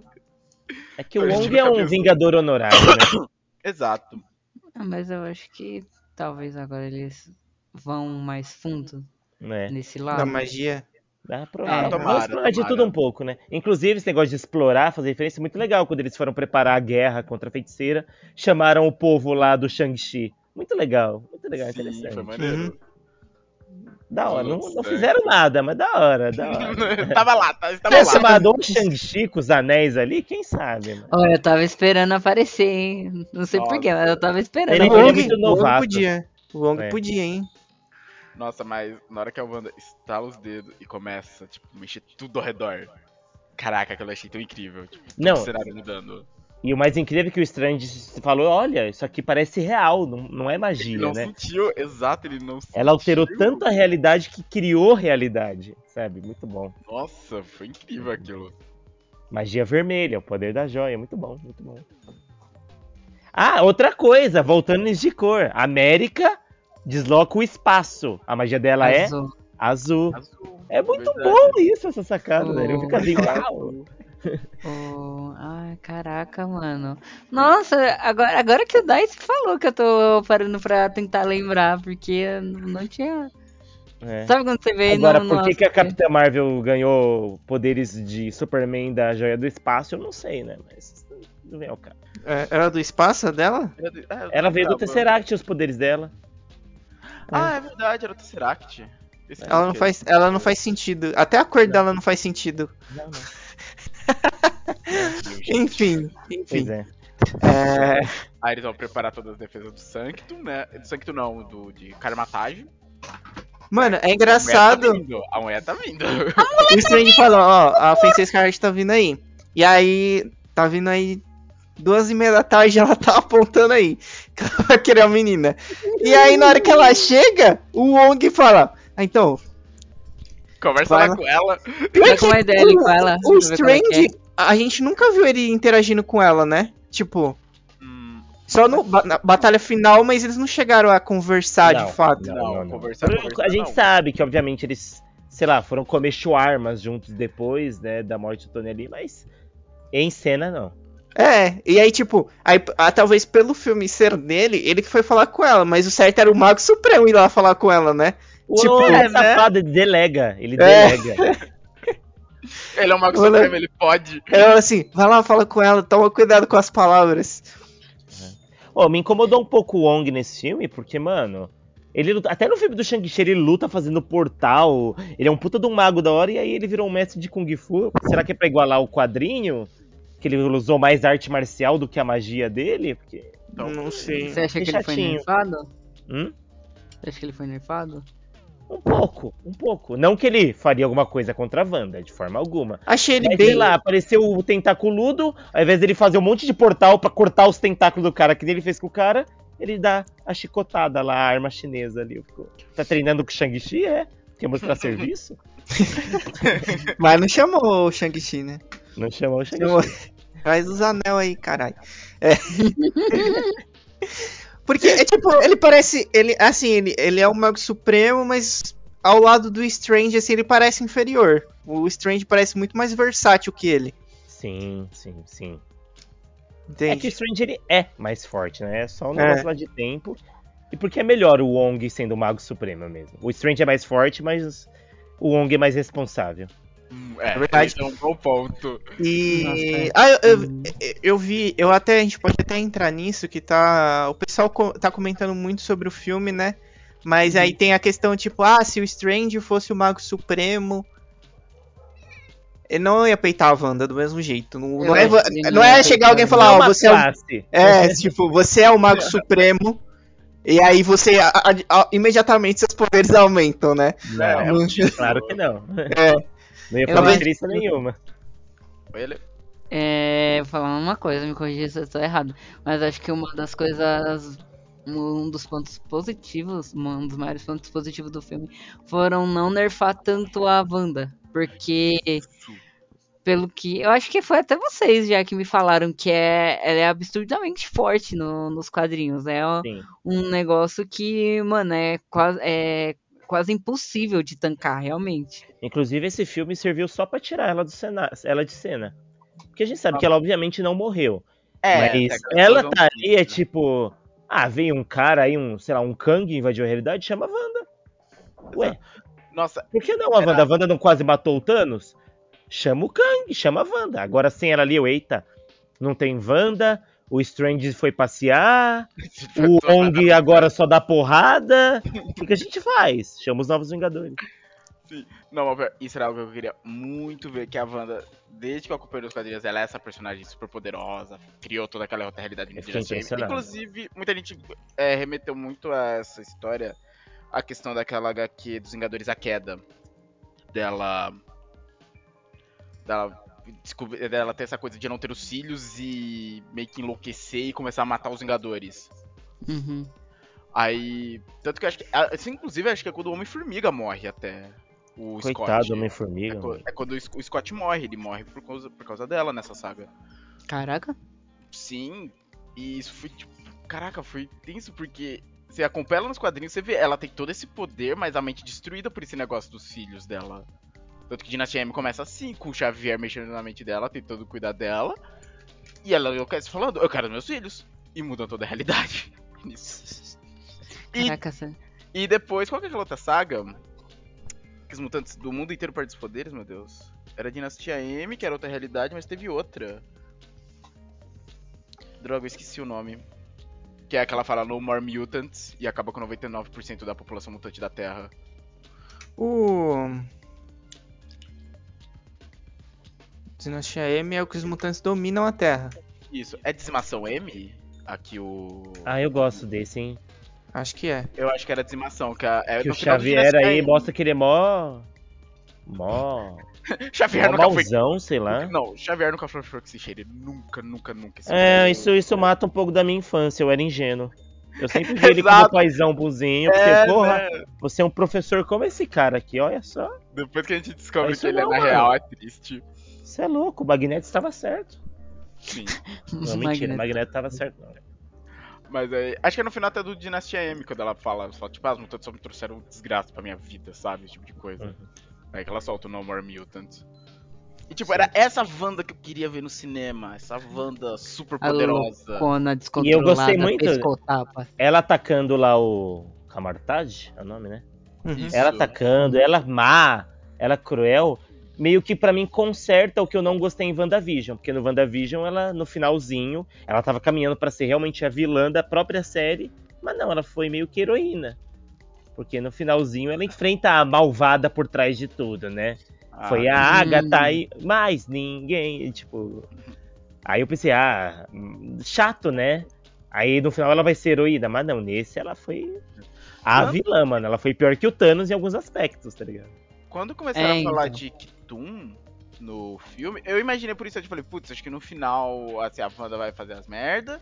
É que o Wong é um cabeça. vingador honorário, né? *coughs* Exato. Ah, mas eu acho que talvez agora eles vão mais fundo né? nesse Da lado. magia. Dá pra, É. vamos Tomara, explorar de tudo um pouco, né? Inclusive, esse negócio de explorar, fazer referência é muito legal. Quando eles foram preparar a guerra contra a feiticeira, chamaram o povo lá do Shang-Chi. Muito legal, muito legal, Sim, interessante. foi maneiro. Da hora, não, não fizeram nada, mas da hora, da *laughs* hora. tava lá, tá, estava Ter lá. chamado o Shang-Chi com os anéis ali, quem sabe, mano? Olha, eu tava esperando aparecer, hein? Não sei porquê, mas eu tava esperando. Ele o foi Wong, muito o Wong novato. podia. O Wong É. podia, hein? Nossa, mas na hora que a Wanda estala os dedos e começa, tipo, mexer tudo ao redor. Caraca, aquilo eu achei tão incrível. Tipo, Não. o cenário mudando. E o mais incrível é que o Strange falou, olha, isso aqui parece real, não, não é Ele magia, não né? sentiu, exato, ele não sentiu. Ela alterou tanto a realidade que criou realidade, sabe? Muito bom. Nossa, foi incrível aquilo. Magia vermelha, o poder da joia, muito bom, muito bom. Ah, outra coisa, voltando de cor. América desloca o espaço. A magia dela é Azul. azul. Azul. É muito Verdade. bom isso, essa sacada, né? Ele Oh. fica assim, uau. Oh, ai, caraca, mano. Nossa, agora, agora que o Dice falou que eu tô parando pra tentar lembrar, porque eu não tinha. É. Sabe quando você vê Agora, no, por que, que a Capitã Marvel ganhou poderes de Superman da Joia do Espaço, eu não sei, né? Mas não vem ao caso. É, era do espaço dela? Era do- ah, eu Ela veio do. Tesseract, os poderes dela. Ah, é verdade, era o Tesseract. Esse Ela não que- faz, ela não faz sentido. Até a cor dela não faz sentido. Não, não. *laughs* Enfim, Pois enfim. é. É, Aí eles vão preparar todas as defesas do Sanctum, né? Do Sanctum não, do, de Karmatagem. Mano, é A mulher tá engraçado. vindo. A mulher tá vindo. O Strange falou, ó, a Feiticeira Escarlate tá vindo aí. E aí, tá vindo aí duas e meia da tarde, ela tá apontando aí. *laughs* Que ela vai querer a menina. E aí, na hora que ela chega, o Wong fala, ah, então, Conversa Vai lá com ela. Troca uma ideia ali com ela. o é Strange, a gente nunca viu ele interagindo com ela, né? Tipo, Hum, só no, na batalha final, mas eles não chegaram a conversar Não. de fato. Não, não, não, não. conversar, conversar a gente não. sabe que, obviamente, eles, sei lá, foram comer armas juntos depois, né, da morte do Tony ali, mas em cena, não. É, e aí, tipo, aí, ah, talvez pelo filme ser dele, ele que foi falar com ela, mas o certo era o Mago Supremo ir lá falar com ela, né? Tipo, Tipo, ele é, é safado, ele delega, ele É. delega. *laughs* Ele é um mago Olha- supremo, ele pode. Ela assim, vai lá, fala com ela, toma cuidado com as palavras. Ô, me incomodou um pouco o Wong nesse filme, porque, mano, ele luta, até no filme do Shang-Chi ele luta fazendo portal, ele é um puta de um mago da hora, e aí ele virou um mestre de Kung Fu. Será que é pra igualar o quadrinho? Que ele usou mais arte marcial do que a magia dele? Porque... Então, não sei. Você acha que ele foi nerfado? Hum? Você acha que ele foi nerfado? Um pouco, um pouco. Não que ele faria alguma coisa contra a Wanda, de forma alguma. Achei ele Mas, bem. sei lá, apareceu o tentáculo, ao invés dele fazer um monte de portal pra cortar os tentáculos do cara, que nem ele fez com o cara, ele dá a chicotada lá, a arma chinesa ali. Tá treinando com o Shang-Chi, é? Quer mostrar serviço? *laughs* Mas não chamou o Shang-Chi, né? Não chamou o Shang-Chi. *laughs* Traz os anel aí, caralho. É. *laughs* Porque, é tipo, ele parece. Ele, assim, ele, ele é o Mago Supremo, mas ao lado do Strange, assim, ele parece inferior. O Strange parece muito mais versátil que ele. Sim, sim, sim. Entende? É que o Strange ele é mais forte, né? É só um É. negócio lá de tempo. E porque é melhor o Wong sendo o Mago Supremo mesmo. O Strange é mais forte, mas o Wong é mais responsável. Hum, é, verdade. é um bom ponto. E. Nossa, Ah, eu, eu, eu vi, eu até, a gente pode até entrar nisso, que tá. O pessoal co- tá comentando muito sobre o filme, né? Mas aí tem a questão, tipo, ah, se o Strange fosse o Mago Supremo. Ele não ia peitar a Wanda do mesmo jeito. Não, não é, ele não é chegar alguém e falar, ó, uma você é, classe. é, tipo, você é o Mago *laughs* Supremo. E aí você a- a- a- imediatamente seus poderes aumentam, né? Não, Não- claro que não. É. *laughs* Não ia acho diferença nenhuma. Ele... É, vou falar uma coisa, me corrija se eu estou errado. Mas acho que uma das coisas. Um dos pontos positivos, um dos maiores pontos positivos do filme foram não nerfar tanto a Wanda. Porque, pelo que. Eu acho que foi até vocês já que me falaram que é, ela é absurdamente forte no- nos quadrinhos. É um- Sim. um negócio que, mano, é quase, é quase impossível de tancar, realmente. Inclusive, esse filme serviu só pra tirar ela, do cena, ela de cena. Porque a gente sabe que ela, obviamente, não morreu. É, mas ela tá ali, física, é né? tipo... Ah, veio um cara aí, um, sei lá, um Kang invadiu a realidade, chama a Wanda. Ué, Nossa, por que não a Era- Wanda? A Wanda não quase matou o Thanos? Chama o Kang, chama a Wanda. Agora sem ela ali, eu, eita, não tem Wanda, o Strange foi passear, *laughs* o Ong agora só dá porrada. O que, que a gente faz? Chama os Novos Vingadores. Não, mas isso era algo que eu queria muito ver, que a Wanda, desde que eu acompanhei os quadrinhos, ela é essa personagem super poderosa, criou toda aquela outra realidade impressionado. Inclusive, muita gente é, remeteu muito a essa história a questão daquela HQ dos Vingadores A Queda. Dela. Dela. Descobrir- Dela ter essa coisa de não ter os cílios e meio que enlouquecer e começar a matar os Vingadores. Uhum. Aí. Tanto que eu acho que. Assim, inclusive, acho que é quando o Homem-Formiga morre até. O Coitado Scott. do É, Homem-Formiga. mano. é quando o Scott morre, ele morre por causa, por causa dela nessa saga. Caraca. Sim, e isso foi tipo. Caraca, foi tenso porque. Você acompanha ela nos quadrinhos, você vê, ela tem todo esse poder, mas a mente destruída por esse negócio dos filhos dela. Tanto que Dinastia M começa assim, com o Xavier mexendo na mente dela, tentando cuidar dela. E ela enlouquece falando, eu quero meus filhos. E mudam toda a realidade. *laughs* E, Caraca, essa- e depois, qual que é aquela outra saga? Que os mutantes do mundo inteiro perdem os poderes, meu Deus. Era Dinastia M, que era outra realidade, mas teve outra. Droga, eu esqueci o nome. Que é aquela fala No More Mutants e acaba com 99% da população mutante da Terra. O. Dinastia M é o que os mutantes dominam a Terra. Isso, é Dizimação M? Aqui o. Ah, eu gosto desse, hein? Acho que é. Eu acho que era Dizimação, que, é, é Que no o Xavier aí M. mostra que ele é mó. Mó. *laughs* Xavier mó nunca foi. mauzão, sei lá. Não, Xavier nunca foi Froxy Ele nunca, nunca, nunca. É, isso, isso mata um pouco da minha infância, eu era ingênuo. Eu sempre vi ele como paizão bonzinho, porque, É, porra, né? você é um professor como esse cara aqui, olha só. Depois que a gente descobre Mas que ele é não, na mano. real, é triste. Você é louco, o Magneto estava certo. Sim. *laughs* Não, mentira, o Magneto. Estava certo, não. Mas aí. Acho que é no final até do Dinastia M, quando ela fala, tipo, ah, os mutantes só me trouxeram desgraça pra minha vida, sabe? Esse tipo de coisa. Uhum. Aí que ela solta o No More Mutant. E tipo, era essa Wanda que eu queria ver no cinema. Essa Wanda super A poderosa. loucona descontrolada, gostei muito- pescotapa. Ela atacando lá o. Camartage? É o nome, né? Uhum. Isso. Ela atacando, ela má, ela cruel, meio que pra mim conserta o que eu não gostei em WandaVision, porque no WandaVision ela no finalzinho, ela tava caminhando pra ser realmente a vilã da própria série, mas não, ela foi meio que heroína. Porque no finalzinho ela enfrenta a malvada por trás de tudo, né? Ah, Foi a Hum. Agatha e mais ninguém, e, tipo. Aí eu pensei, ah, chato, né? Aí no final ela vai ser heroína, mas não, nesse ela foi a vilã, mano. Ela foi pior que o Thanos em alguns aspectos, tá ligado? Quando começaram É, a falar então. de Kitum no filme, eu imaginei por isso, eu falei, putz, acho que no final, assim, a Wanda vai fazer as merda,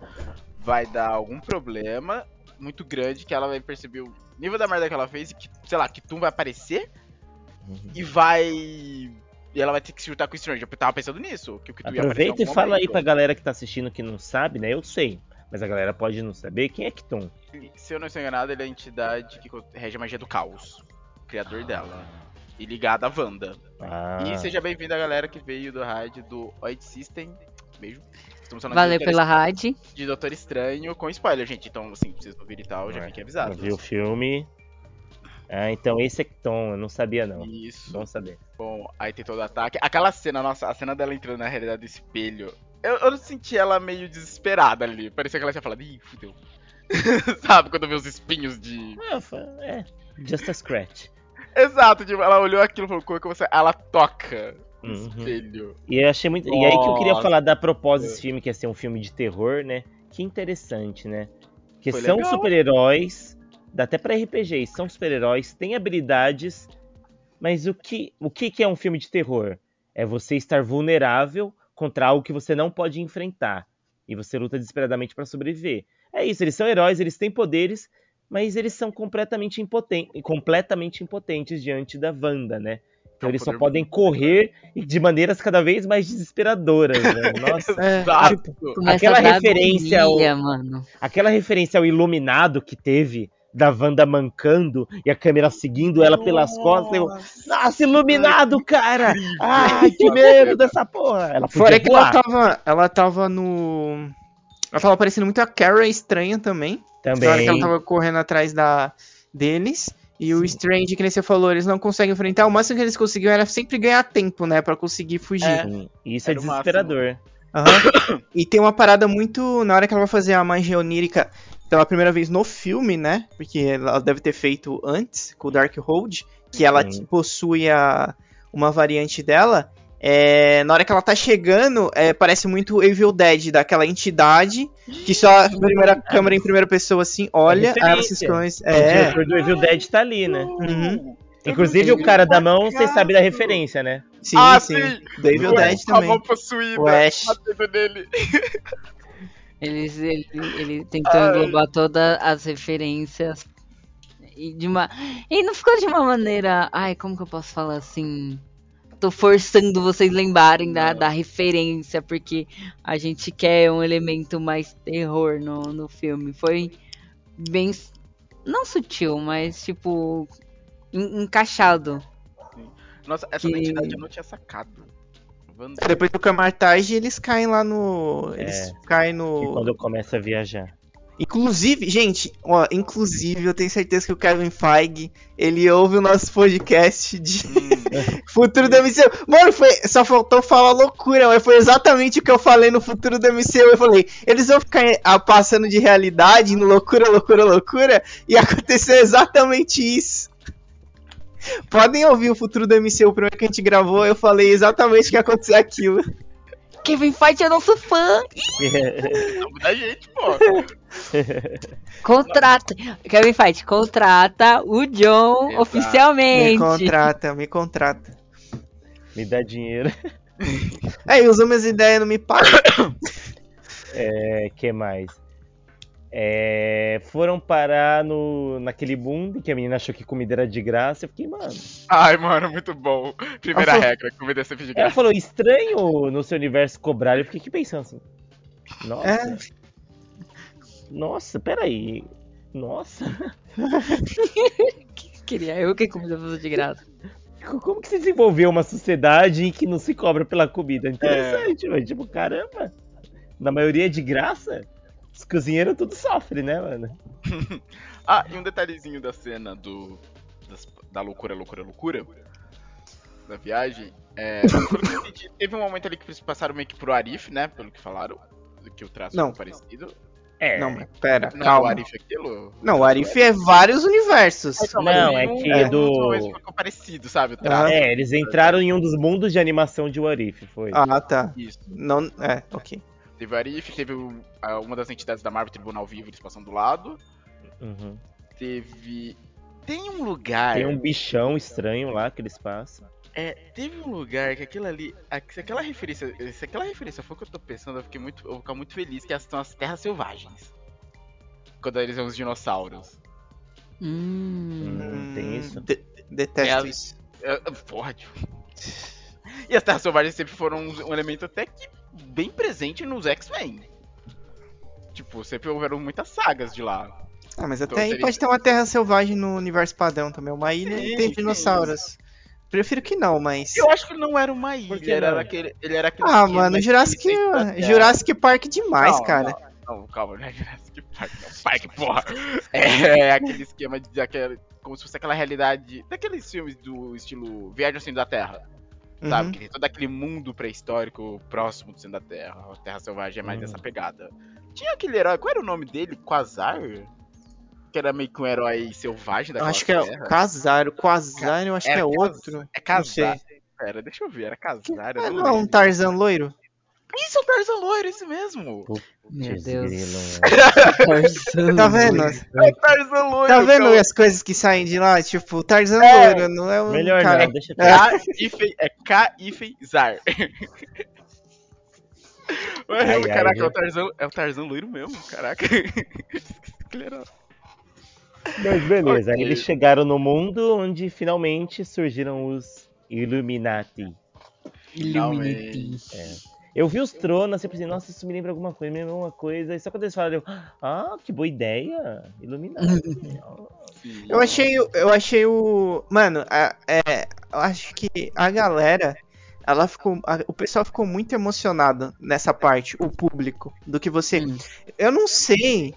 vai dar algum problema muito grande que ela vai perceber o nível da merda que ela fez e que, sei lá, Kitum vai aparecer e vai. E ela vai ter que se juntar com o Strange. Eu tava pensando nisso. Que o Kitum em Aproveita e fala aí pra galera que tá assistindo que não sabe, né? Eu sei. Mas a galera pode não saber quem é Kiton. Se eu não estou enganado, ele é a entidade que rege a magia do caos. O criador dela. E ligada à Wanda. Ah, E seja bem-vindo a galera que veio do raid do Oid System. Beijo. Estamos falando Valeu pela rádio. de Doutor Estranho com spoiler, gente. Então, assim, vocês ouvirem e tal, já É, fiquem eu avisados. vi o filme. Ah, então esse é Kiton, eu não sabia não. Isso. Bom saber. Bom, aí tem todo o ataque. Aquela cena, nossa, a cena dela entrando na realidade do espelho. Eu, eu senti ela meio desesperada ali. Parecia que ela tinha falado, ih, fudeu. *laughs* Sabe, quando vê os espinhos de. Ah, foi- é, just a scratch. Exato, tipo, ela olhou aquilo e falou, como é que você. Ela toca Uhum. espelho. E eu achei muito. E aí que eu queria Nossa. falar da proposta desse filme, que ia ser um filme de terror, né? Que interessante, né? Que Foi são super-heróis, dá até pra RPG, são super-heróis, têm habilidades, mas o que, o que que é um filme de terror? É você estar vulnerável contra algo que você não pode enfrentar. E você luta desesperadamente pra sobreviver. É isso, eles são heróis, eles têm poderes, mas eles são completamente, impoten completamente impotentes diante da Wanda, né? Então É um eles só podem correr e de maneiras cada vez mais desesperadoras, né? *laughs* Nossa. É, Aquela referência ao- mano. Aquela referência ao iluminado que teve da Wanda mancando e a câmera seguindo ela pelas costas. Eu, Nossa, iluminado, cara! Ai, que medo dessa porra! Ela Fora que ela tava. Ela tava no. Ela tava parecendo muito a Kara estranha também. Na hora que também. ela tava correndo atrás da, deles. E o Strange, que nem você falou, eles não conseguem enfrentar. O máximo que eles conseguiam era sempre ganhar tempo, né? Pra conseguir fugir. É. Sim, Isso é Era o desesperador. Aham. E tem uma parada muito. Na hora que ela vai fazer a magia onírica pela primeira vez no filme, né? Porque ela deve ter feito antes, com o Darkhold, que ela Sim. possui a, uma variante dela. É, na hora que ela tá chegando, é, parece muito Evil Dead, daquela entidade que só a primeira câmera em primeira pessoa assim, olha, aí ela se referência. esconde. O É. diretor do Evil Dead tá ali, né? Uhum. Inclusive o cara da mão, vocês sabem da referência, né? Sim, Ah, sim. sim. Do Evil Com Dead a mão também. possuída, O Ash. batendo nele. Eles, ele, ele tentou Ai. englobar todas as referências. E, de uma, e não ficou de uma maneira. Ai, como que eu posso falar assim? Tô forçando vocês lembrarem da, da referência, porque a gente quer um elemento mais terror no, no filme. Foi bem. Não sutil, mas tipo. en- encaixado. Nossa, essa Que- identidade eu não tinha sacado. É, Depois do Camartage, eles caem lá no. Eles caem E no. quando eu começo a viajar. Inclusive, gente, ó, inclusive, eu tenho certeza que o Kevin Feige, ele ouve o nosso podcast de Hum, *laughs* Futuro do MCU. Mano, foi, só faltou falar loucura, mas foi exatamente o que eu falei no Futuro do MCU. Eu falei, eles vão ficar ah, passando de realidade no loucura, loucura, loucura, e *laughs* aconteceu exatamente isso. Podem ouvir o Futuro do MCU, o primeiro que a gente gravou, eu falei exatamente que ia acontecer aquilo. Kevin Feige é nosso fã! nome da gente, pô. *laughs* Contrata! Kevin Feige, contrata o John Exato. Me oficialmente! contrata, me contrata. Me dá dinheiro. Aí, usa minhas ideias, não me paga. *coughs* É, que mais? É, foram parar no, naquele mundo que a menina achou que comida era de graça. Eu fiquei, mano. Ai, mano, muito bom. Primeira foi- regra, comida é sempre de Ela graça. falou, estranho no seu universo cobrar. Eu fiquei aqui pensando assim. Nossa. É. Nossa, peraí. Nossa. *laughs* Queria eu que comida fosse de graça. Como que se desenvolveu uma sociedade em que não se cobra pela comida? Interessante, mas tipo, caramba. Na maioria é de graça? Os cozinheiros tudo sofrem, né, mano? *laughs* Ah, e um detalhezinho da cena do. das- da loucura, loucura, loucura. Da viagem. É, *coughs* teve um momento ali que eles passaram meio que pro Arif, né? Pelo que falaram. Que o traço Não. ficou parecido. É. Não, mas pera, Não, o calma. Arif é aquilo? Não, o Arif é vários universos. Então, Não, é que um do- ficou parecido, sabe? O traço. É, eles entraram em um dos mundos de animação de Warif, foi. Ah, tá. Isso. Não, é, ok. Teve o Arif, teve o- a- uma das entidades da Marvel Tribunal Vivo, eles passando do lado. Uhum. Teve. Tem um lugar. Tem um bichão estranho lá que eles passam. É, teve um lugar que aquilo ali. Se aquela referência. Se aquela referência for o que eu tô pensando, eu fiquei muito. Eu vou ficar muito feliz que são as terras selvagens. Quando eles são os dinossauros. Hum. Hum, tem isso? de- detesto É, isso. É, porra, tio. *laughs* E as terras selvagens sempre foram um um elemento até que bem presente nos X-Men. Tipo, sempre houveram muitas sagas de lá. Ah, mas Então até aí seria- pode ter uma terra selvagem no universo padrão também. Uma ilha e Sim, tem sim. dinossauros. Prefiro que não, mas. Eu acho que ele não era uma ilha, ele era aquele. Ele era aquele Ah, mano, Jurassic. Jurassic Park demais, Não, cara. Não, não, calma, não é Jurassic Park, não. *laughs* Park, porra. É aquele esquema de aquela, como se fosse aquela realidade. Daqueles filmes do estilo Viagem ao Centro da Terra. Sabe? Uhum. Que tem todo aquele mundo pré-histórico próximo do centro da Terra. A Terra Selvagem é mais Uhum. dessa pegada. Tinha aquele herói, qual era o nome dele? Quasar? Que era meio que um herói selvagem daquela acho que é. Quasar. Quasar eu acho que Era é Cas- outro. É. Casar. Pera, deixa eu ver, era Casar. eu É, não não, um lembro. Tarzan loiro? Isso, é o Tarzan Loiro, esse mesmo. Meu Deus. grilo. *laughs* Tá vendo? É o Tarzan Loiro. Tá vendo cara. as coisas que saem de lá? Tipo, Tarzan É. loiro, não é um Melhor cara. não, deixa É. K-Ifen- É K-Ifen-Zar. *laughs* Ai, ai, caraca, viu? é o, Tarzan, é o Tarzan loiro mesmo, caraca. *laughs* Mas beleza, aí Ok. eles chegaram no mundo onde finalmente surgiram os Illuminati. Illuminati. Eu vi os tronos, sempre assim, nossa, isso me lembra alguma coisa, me lembra alguma coisa. E só quando eles falaram, eu, ah, que boa ideia, Illuminati. Sim. Eu achei, o- eu achei o. Mano, é, eu acho que a galera. Ela ficou. a- o pessoal ficou muito emocionado nessa parte, o público, do que você. Hum. Eu não sei.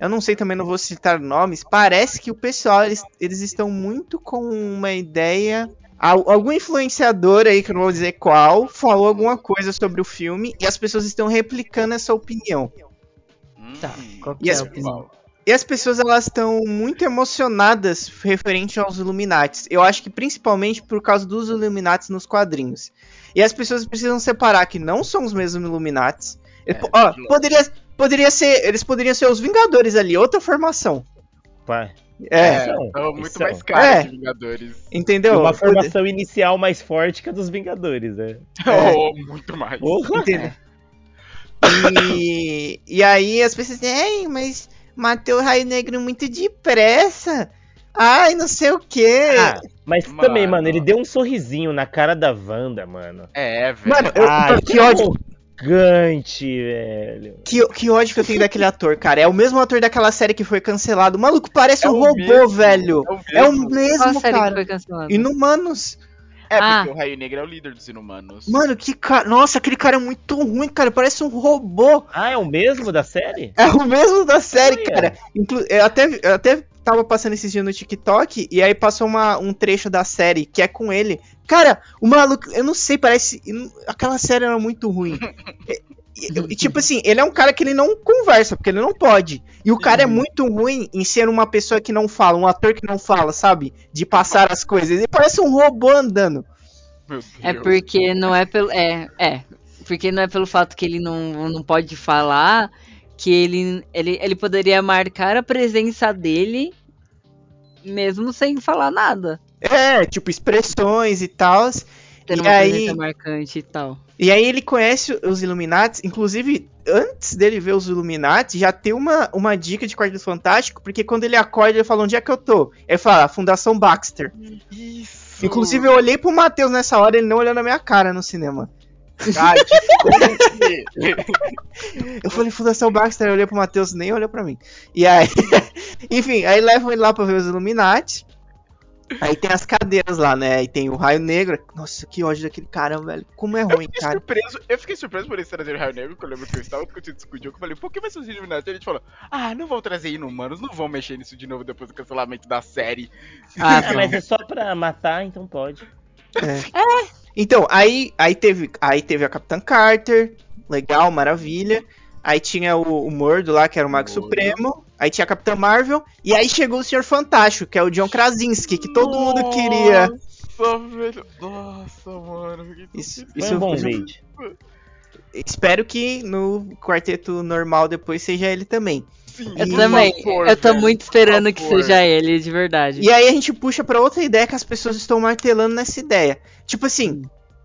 Eu não sei também, não vou citar nomes. Parece que o pessoal, eles, eles estão muito com uma ideia. Al- Algum influenciador aí, que eu não vou dizer qual, falou alguma coisa sobre o filme e as pessoas estão replicando essa opinião. Hum. Tá, qual E que é as- a opinião? E as pessoas elas estão muito emocionadas referente aos Illuminates. Eu acho que principalmente por causa dos Illuminates nos quadrinhos. E as pessoas precisam separar que não são os mesmos Illuminates. É, Ó, poderia, poderia ser, eles poderiam ser os Vingadores ali, outra formação. Pá. É, são, tava muito são. mais caro É. que Vingadores. entendeu? Uma formação inicial mais forte que a dos Vingadores, né? *laughs* Oh, muito mais. Porra. Entendeu? E, e aí as pessoas dizem, mas matei o Raio Negro muito depressa. Ai, não sei o quê. Ah, mas Mano. também, mano, ele deu um sorrisinho na cara da Wanda, mano. É, velho. Mano, eu, Ai, que ódio. Arrogante, velho. Que, que ódio que eu tenho daquele ator, cara. É o mesmo ator daquela série que foi cancelado. O maluco parece É um o robô, mesmo, velho. É É o o mesmo. Qual mesmo, a série que cara. foi cancelada? Inumanos. É, porque Ah. o Raio Negro é o líder dos Inumanos. Mano, que cara. Nossa, aquele cara é muito ruim, cara. Parece um robô. Ah, é o mesmo da série? É o mesmo da série, Olha. cara. Inclu eu, até, eu até tava passando esses dias no TikTok e aí passou uma, um trecho da série que é com ele. Cara, o maluco, eu não sei, parece. Aquela série era muito ruim. *laughs* E- tipo assim, ele é um cara que ele não conversa, porque ele não pode. E o cara é muito ruim em ser uma pessoa que não fala, um ator que não fala, sabe? De passar as coisas. Ele parece um robô andando. É porque não é pelo. É, é. Porque não é pelo fato que ele não, não pode falar que ele, ele, ele poderia marcar a presença dele mesmo sem falar nada. É, tipo, expressões e tal. Tendo E uma aí- presença marcante e tal. E aí ele conhece os Illuminati, inclusive antes dele ver os Illuminati, já tem uma, uma dica de Quarteto Fantástico, porque quando ele acorda ele fala onde é que eu tô. Ele fala, "A Fundação Baxter. Isso. Inclusive eu olhei pro Matheus nessa hora, ele não olhou na minha cara no cinema. *laughs* Que Eu falei Fundação Baxter, eu olhei pro Matheus, nem olhou pra mim. E aí, *laughs* enfim, aí levam ele lá pra ver os Illuminati. Aí tem as cadeiras lá, né? Aí tem o Raio Negro. Nossa, que ódio daquele cara, velho. Como é Eu ruim, fiquei cara. surpreso, eu fiquei surpreso por eles trazerem o Raio Negro, que eu lembro que eu estava discutindo isso com o Diogo, eu falei, por que vai ser os Illuminati? E a gente falou, ah, não vão trazer inumanos, não vão mexer nisso de novo depois do cancelamento da série. *laughs* Ah, Ah, mas é só pra matar, então pode. Então, aí, aí, teve, aí teve a Capitã Carter, legal, maravilha. Aí tinha o, o Mordo lá, que era o Mago Mordo. Supremo. Aí tinha a Capitã Marvel. E aí chegou o Senhor Fantástico, que é o John Krasinski, que todo mundo queria. Nossa, velho. Nossa, mano. Isso, isso um bom isso- bait. Espero que no quarteto normal depois seja ele também. Sim, Eu também. favor, eu tô velho, muito esperando que seja ele, de verdade. E aí a gente puxa pra outra ideia que as pessoas estão martelando nessa ideia. Tipo assim,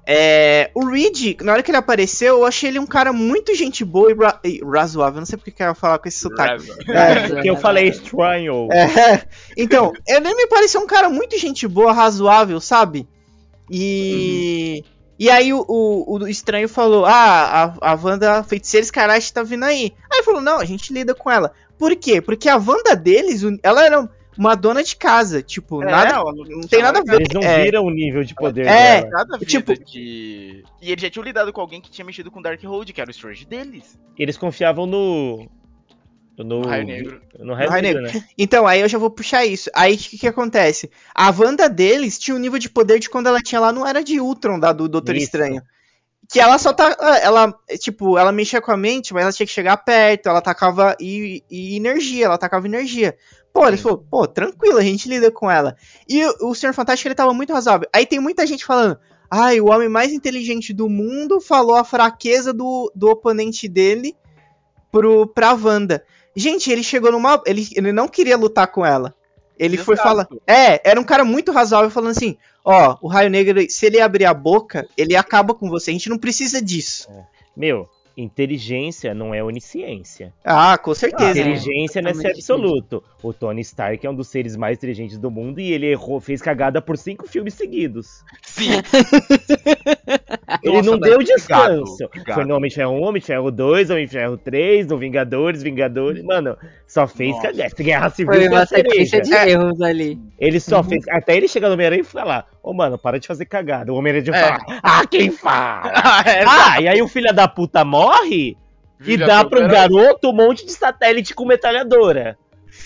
é, o Reed, na hora que ele apareceu, eu achei ele um cara muito gente boa e, ra e razoável. Não sei porque que eu ia falar com esse sotaque. Raza. É, Porque eu falei estranho. É, então, ele me pareceu um cara muito gente boa, razoável, sabe? E. E aí o, o, o estranho falou: Ah, a, a Wanda Feiticeira Escarlate tá vindo aí. Aí ele falou: Não, a gente lida com ela. Por quê? Porque a Wanda deles, ela era uma dona de casa. Tipo, É, nada. ela Não tem nada a ver. Eles não é, viram o nível de poder É. dela. Nada a ver Tipo- de... E ele já tinha lidado com alguém que tinha mexido com Darkhold, que era o Strange deles. Eles confiavam no. No, No Raio Negro. No Raio, No Raio Negro, né? Então, aí eu já vou puxar isso. Aí o que, que acontece? A Wanda deles tinha o nível de poder de quando ela tinha lá no Era de Ultron, da do Doutor Isso. Estranho. Que ela só tá. Ela, tipo, ela mexia com a mente, mas ela tinha que chegar perto, ela tacava e, e energia, ela tacava energia. Pô, ele falou, pô, tranquilo, a gente lida com ela. E o, o Senhor Fantástico, ele tava muito razoável. Aí tem muita gente falando, ai, o homem mais inteligente do mundo falou a fraqueza do, do oponente dele pro, pra Wanda. Gente, ele chegou numa. Ele, ele não queria lutar com ela. Ele foi Exato. falar. É, era um cara muito razoável falando assim: ó, o Raio Negro, se ele abrir a boca, ele acaba com você. A gente não precisa disso. Meu, inteligência não é onisciência. Ah, com certeza. inteligência não é ser totalmente absoluto. O Tony Stark é um dos seres mais inteligentes do mundo e ele errou, fez cagada por cinco filmes seguidos. Sim. *laughs* Ele Nossa, não deu obrigado, descanso. obrigado. Foi no Homem de Ferro 1, Homem de Ferro 2, Homem de Ferro 3, no Vingadores, Vingadores. Mano, só fez Nossa. guerra civil Foi uma sequência de É. erros ali. Ele só Uhum. fez. Até ele chegar no Homem-Aranha e falar: Ô, mano, para de fazer cagada. O Homem-Aranha de É. falar: Ah, quem fala? *laughs* Ah, é, ah, e aí o filho da puta morre e Vive a dá pro garoto um monte de satélite com metralhadora.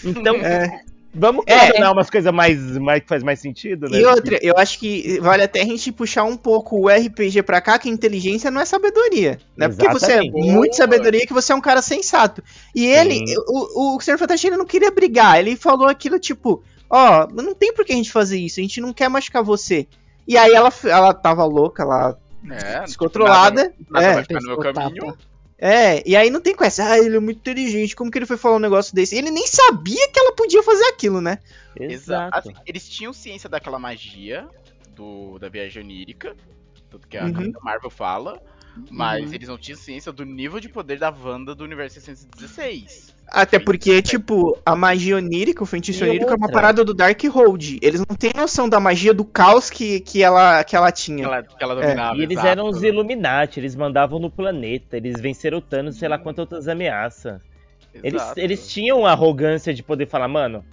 Então, É. Vamos É. questionar umas coisas mais, mais que faz mais sentido, né? E outra, eu acho que vale até a gente puxar um pouco o RPG pra cá, que inteligência não é sabedoria. Não é porque você é Exatamente. muito sabedoria que você é um cara sensato. E ele, Sim. o, o Senhor Fantástico ele não queria brigar, ele falou aquilo tipo, ó, não tem por que a gente fazer isso, a gente não quer machucar você. E aí ela, ela tava louca, ela É, descontrolada. Nada é. vai ficar no meu caminho. É, e aí não tem com essa, ah, ele é muito inteligente, como que ele foi falar um negócio desse? Ele nem sabia que ela podia fazer aquilo, né? Exato. Assim, eles tinham ciência daquela magia do, da viagem onírica, tudo que a Uhum. Marvel fala, mas Uhum. eles não tinham ciência do nível de poder da Wanda do universo 616. Até Foi porque, né? tipo, a magia onírica, o feitiço E onírico é uma outra? parada do Darkhold. Eles não têm noção da magia do caos que, que, ela, que ela tinha. Que ela, que ela dominava. E eles exato. eram os Illuminati, eles mandavam no planeta, eles venceram o Thanos, sei lá quantas outras ameaças. Eles, Exato. eles tinham a arrogância de poder falar, mano,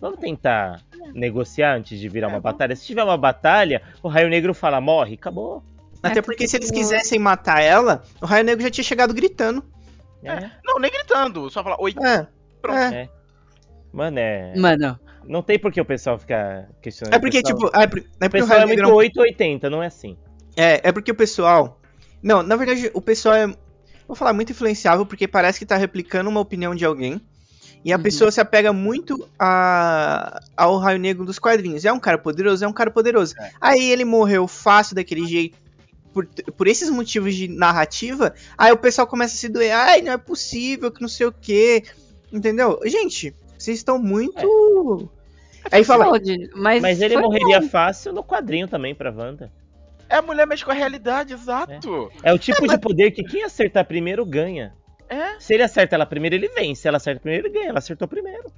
vamos tentar negociar antes de virar É, uma vamos- batalha. Se tiver uma batalha, o Raio Negro fala, morre, acabou. Até É, porque se eles quisessem matar ela, o Raio Negro já tinha chegado gritando. É, Não, nem gritando, só falar, oi, É, pronto. é. Mano, é. Mano, Não tem por que o pessoal ficar questionando. É porque, o pessoal, tipo, é, por- é O porque o pessoal Raio é Negro muito 880, não é assim. É, é porque o pessoal. Não, na verdade, o pessoal é. Vou falar muito influenciável porque parece que tá replicando uma opinião de alguém. E a Uhum. pessoa se apega muito a, ao Raio Negro dos quadrinhos. É um cara poderoso, é um cara poderoso. É. Aí ele morreu fácil daquele jeito. Por, por esses motivos de narrativa, aí o pessoal começa a se doer. Ai, não é possível, que não sei o quê. Entendeu? Gente, vocês estão muito. Aí fala. mas, Mas ele morreria fácil no quadrinho também pra Wanda. É a mulher mexe com a realidade, exato. É o tipo de poder que quem acertar primeiro ganha. É. Se ele acerta ela primeiro, ele vence. Se ela acerta primeiro, ele ganha. Ela acertou primeiro.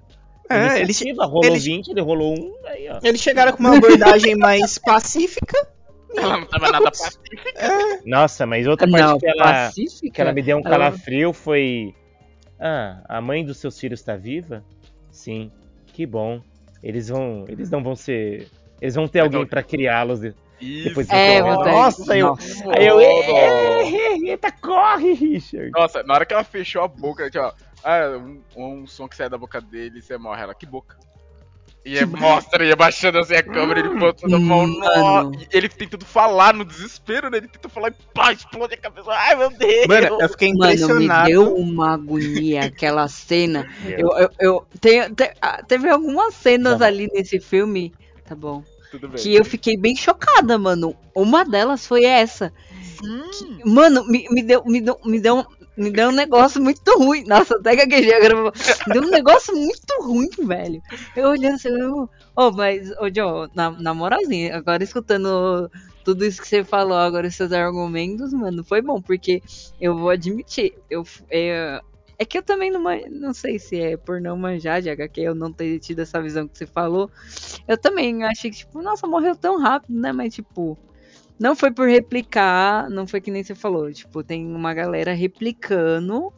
É, Iniciativa, rolou eles- 20, ele rolou um, aí ó. eles chegaram com uma abordagem *laughs* mais pacífica. Ela não tava nada pacífica. Nossa, mas outra parte Não, que, ela, que ela me deu um calafrio foi. Ah, a mãe dos seus filhos tá viva? Sim, que bom. Eles vão. Eles não vão ser. Eles vão ter alguém não- pra criá-los. Isso. Depois É, eu- Nossa, eu. Nossa. Aí eu. Nossa. Eita, corre, Richard! Nossa, na hora que ela fechou a boca, tipo, ó, ah, um, um som que sai da boca dele você morre. Ela, que boca. E aí mostra, ia baixando assim a câmera, ele botando a mão, Mano. nossa. E ele tentando falar no desespero, né? Ele tenta falar e pá, explode a cabeça. Ai, meu Deus! Mano, eu fiquei Mano, me impressionado. deu uma agonia aquela cena. *laughs* Eu, eu, eu te- ah, teve algumas cenas Tá ali nesse filme, tá bom, Tudo bem. que eu fiquei bem chocada, mano. Uma delas foi essa. Sim. Mano, me, me deu, me deu, me deu, me deu um negócio muito ruim. Nossa, até gaguejei agora. Me deu um negócio muito ruim, velho. Eu olhando assim, eu... oh, mas, ô, Joe, na, na moralzinha, agora escutando tudo isso que você falou, agora seus argumentos, mano, foi bom, porque eu vou admitir, eu, é, é que eu também não, não sei se é por não manjar de HQ, eu não ter tido essa visão que você falou. Eu também achei que, tipo, nossa, morreu tão rápido, né? Mas, tipo, não foi por replicar, não foi que nem você falou. Tipo, tem uma galera replicando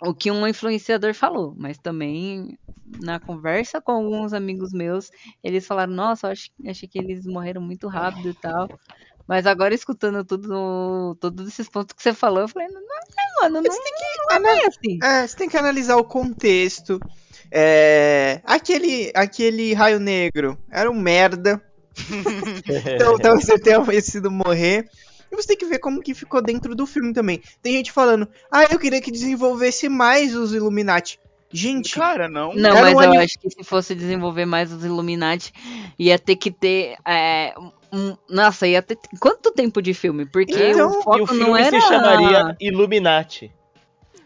o que um influenciador falou. Mas também, na conversa com alguns amigos meus, eles falaram, nossa, acho, achei que eles morreram muito rápido e tal. Mas agora, escutando tudo, todos esses pontos que você falou, eu falei, não, não, mano, não, não, não é assim. É, você tem que analisar o contexto. É, aquele, aquele raio negro era um merda. Então talvez ele tenha merecido morrer. E você tem que ver como que ficou dentro do filme também. Tem gente falando, ah, eu queria que desenvolvesse mais os Illuminati. Gente, Cara, não. Não, mas um eu acho que se fosse desenvolver mais os Illuminati, ia ter que ter. é, um- nossa, ia ter. Quanto tempo de filme? Porque Então, o E foco o filme não era. se chamaria Illuminati.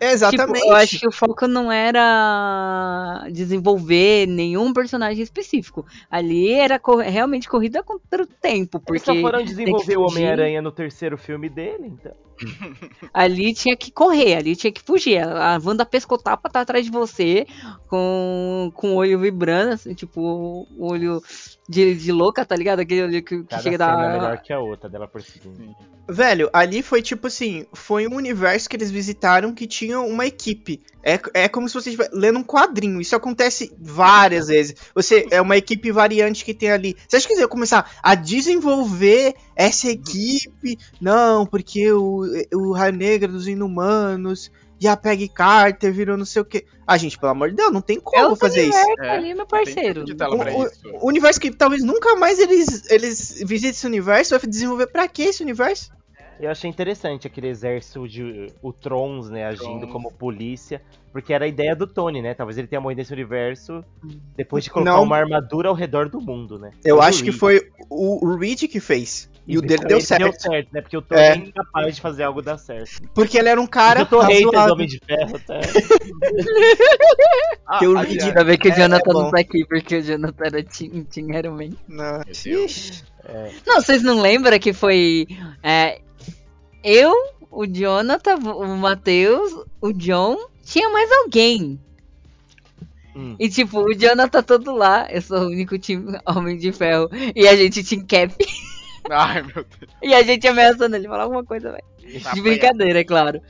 Exatamente. Tipo, eu acho que o foco não era desenvolver nenhum personagem específico. Ali era co- realmente corrida contra o tempo, Eles porque só foram desenvolver o. Homem-Aranha no terceiro filme dele, então. *laughs* ali tinha que correr, ali tinha que fugir. A Wanda pescotapa tá atrás de você com, com o olho vibrando, assim, tipo, o olho de, de louca, tá ligado? Aquele olho que, que chega da. é melhor que a outra dela perseguindo. Velho, ali foi tipo assim, foi um universo que eles visitaram que tinha uma equipe. É, é como se você estivesse lendo um quadrinho. Isso acontece várias vezes. Você é uma equipe variante que tem ali. Você acha que eles iam começar a desenvolver essa equipe? Não, porque o, o Raio Negro dos Inumanos e a Peggy Carter virou não sei o que. Ah, gente, pelo amor de Deus, não tem É como outro fazer isso. universo É, ali, meu parceiro. O- isso. O universo que talvez nunca mais eles, eles visitem esse universo, vai desenvolver pra que esse universo? Eu achei interessante aquele exército de o Trons, né, agindo Trons. como polícia, porque era a ideia do Tony, né? Talvez ele tenha morrido nesse universo depois de colocar Não. uma armadura ao redor do mundo, né? Eu Todo acho que Reed. foi o, o Reed que fez. E, o dele deu certo. Deu certo, né? Porque o Tony É. é incapaz de fazer algo dar certo. Porque ele era um cara eu tô hater do razoável. Homem de Ferro, tá? *laughs* Ah, que eu aliás, Ainda bem que o É, Jonathan é não tá aqui, porque o Jonathan era Team, team Iron Man. Não, ixi. Não, vocês não lembram que foi é, eu, o Jonathan, o Matheus, o John, tinha mais alguém. Hum. E tipo, o Jonathan todo lá, eu sou o único time Homem de Ferro. E a gente tinha Cap. *laughs* Ai, meu Deus. E a gente ameaçando ele falar alguma coisa, velho. Tá De brincadeira, é claro.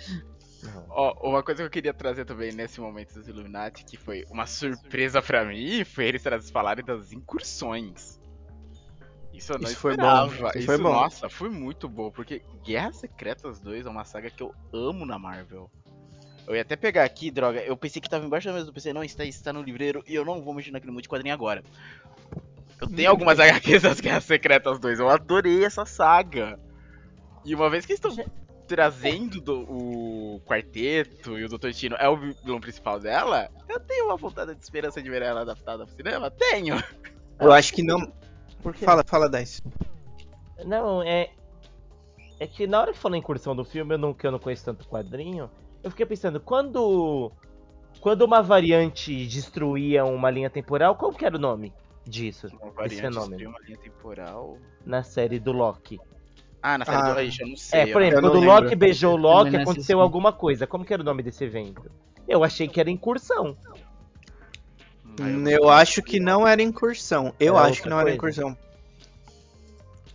Ó, uma coisa que eu queria trazer também nesse momento dos Illuminati, que foi uma surpresa pra mim, foi eles falarem das incursões. Isso eu não Isso foi esperava. bom, isso Isso, foi bom. Nossa, foi muito bom, porque Guerra Secretas 2 é uma saga que eu amo na Marvel. Eu ia até pegar aqui, droga, eu pensei que tava embaixo da mesa do PC, não, está, está no livreiro, e eu não vou mexer naquele monte de quadrinho agora. Eu tenho algumas *laughs* HQs das Guerras Secretas 2, eu adorei essa saga. E uma vez que eles estão trazendo do- o quarteto e o Dr. Destino é o vilão principal dela, eu tenho uma vontade de esperança de ver ela adaptada pro cinema? Tenho! Eu acho que não. Por quê? Fala, fala, Dice. Não, é. É que na hora que falou incursão do filme, eu não, que eu não conheço tanto quadrinho, eu fiquei pensando, quando. Quando uma variante destruía uma linha temporal, qual que era o nome disso? Uma Esse variante fenômeno. de uma linha temporal. Na série do Loki. Ah, na série Ah. do Age, eu não sei. É, por exemplo, quando o. Loki beijou o Loki, aconteceu alguma coisa. Como que era o nome desse evento? Eu achei que era incursão. Ah, Eu sei. acho que não era incursão. Eu Era acho que não era coisa. incursão.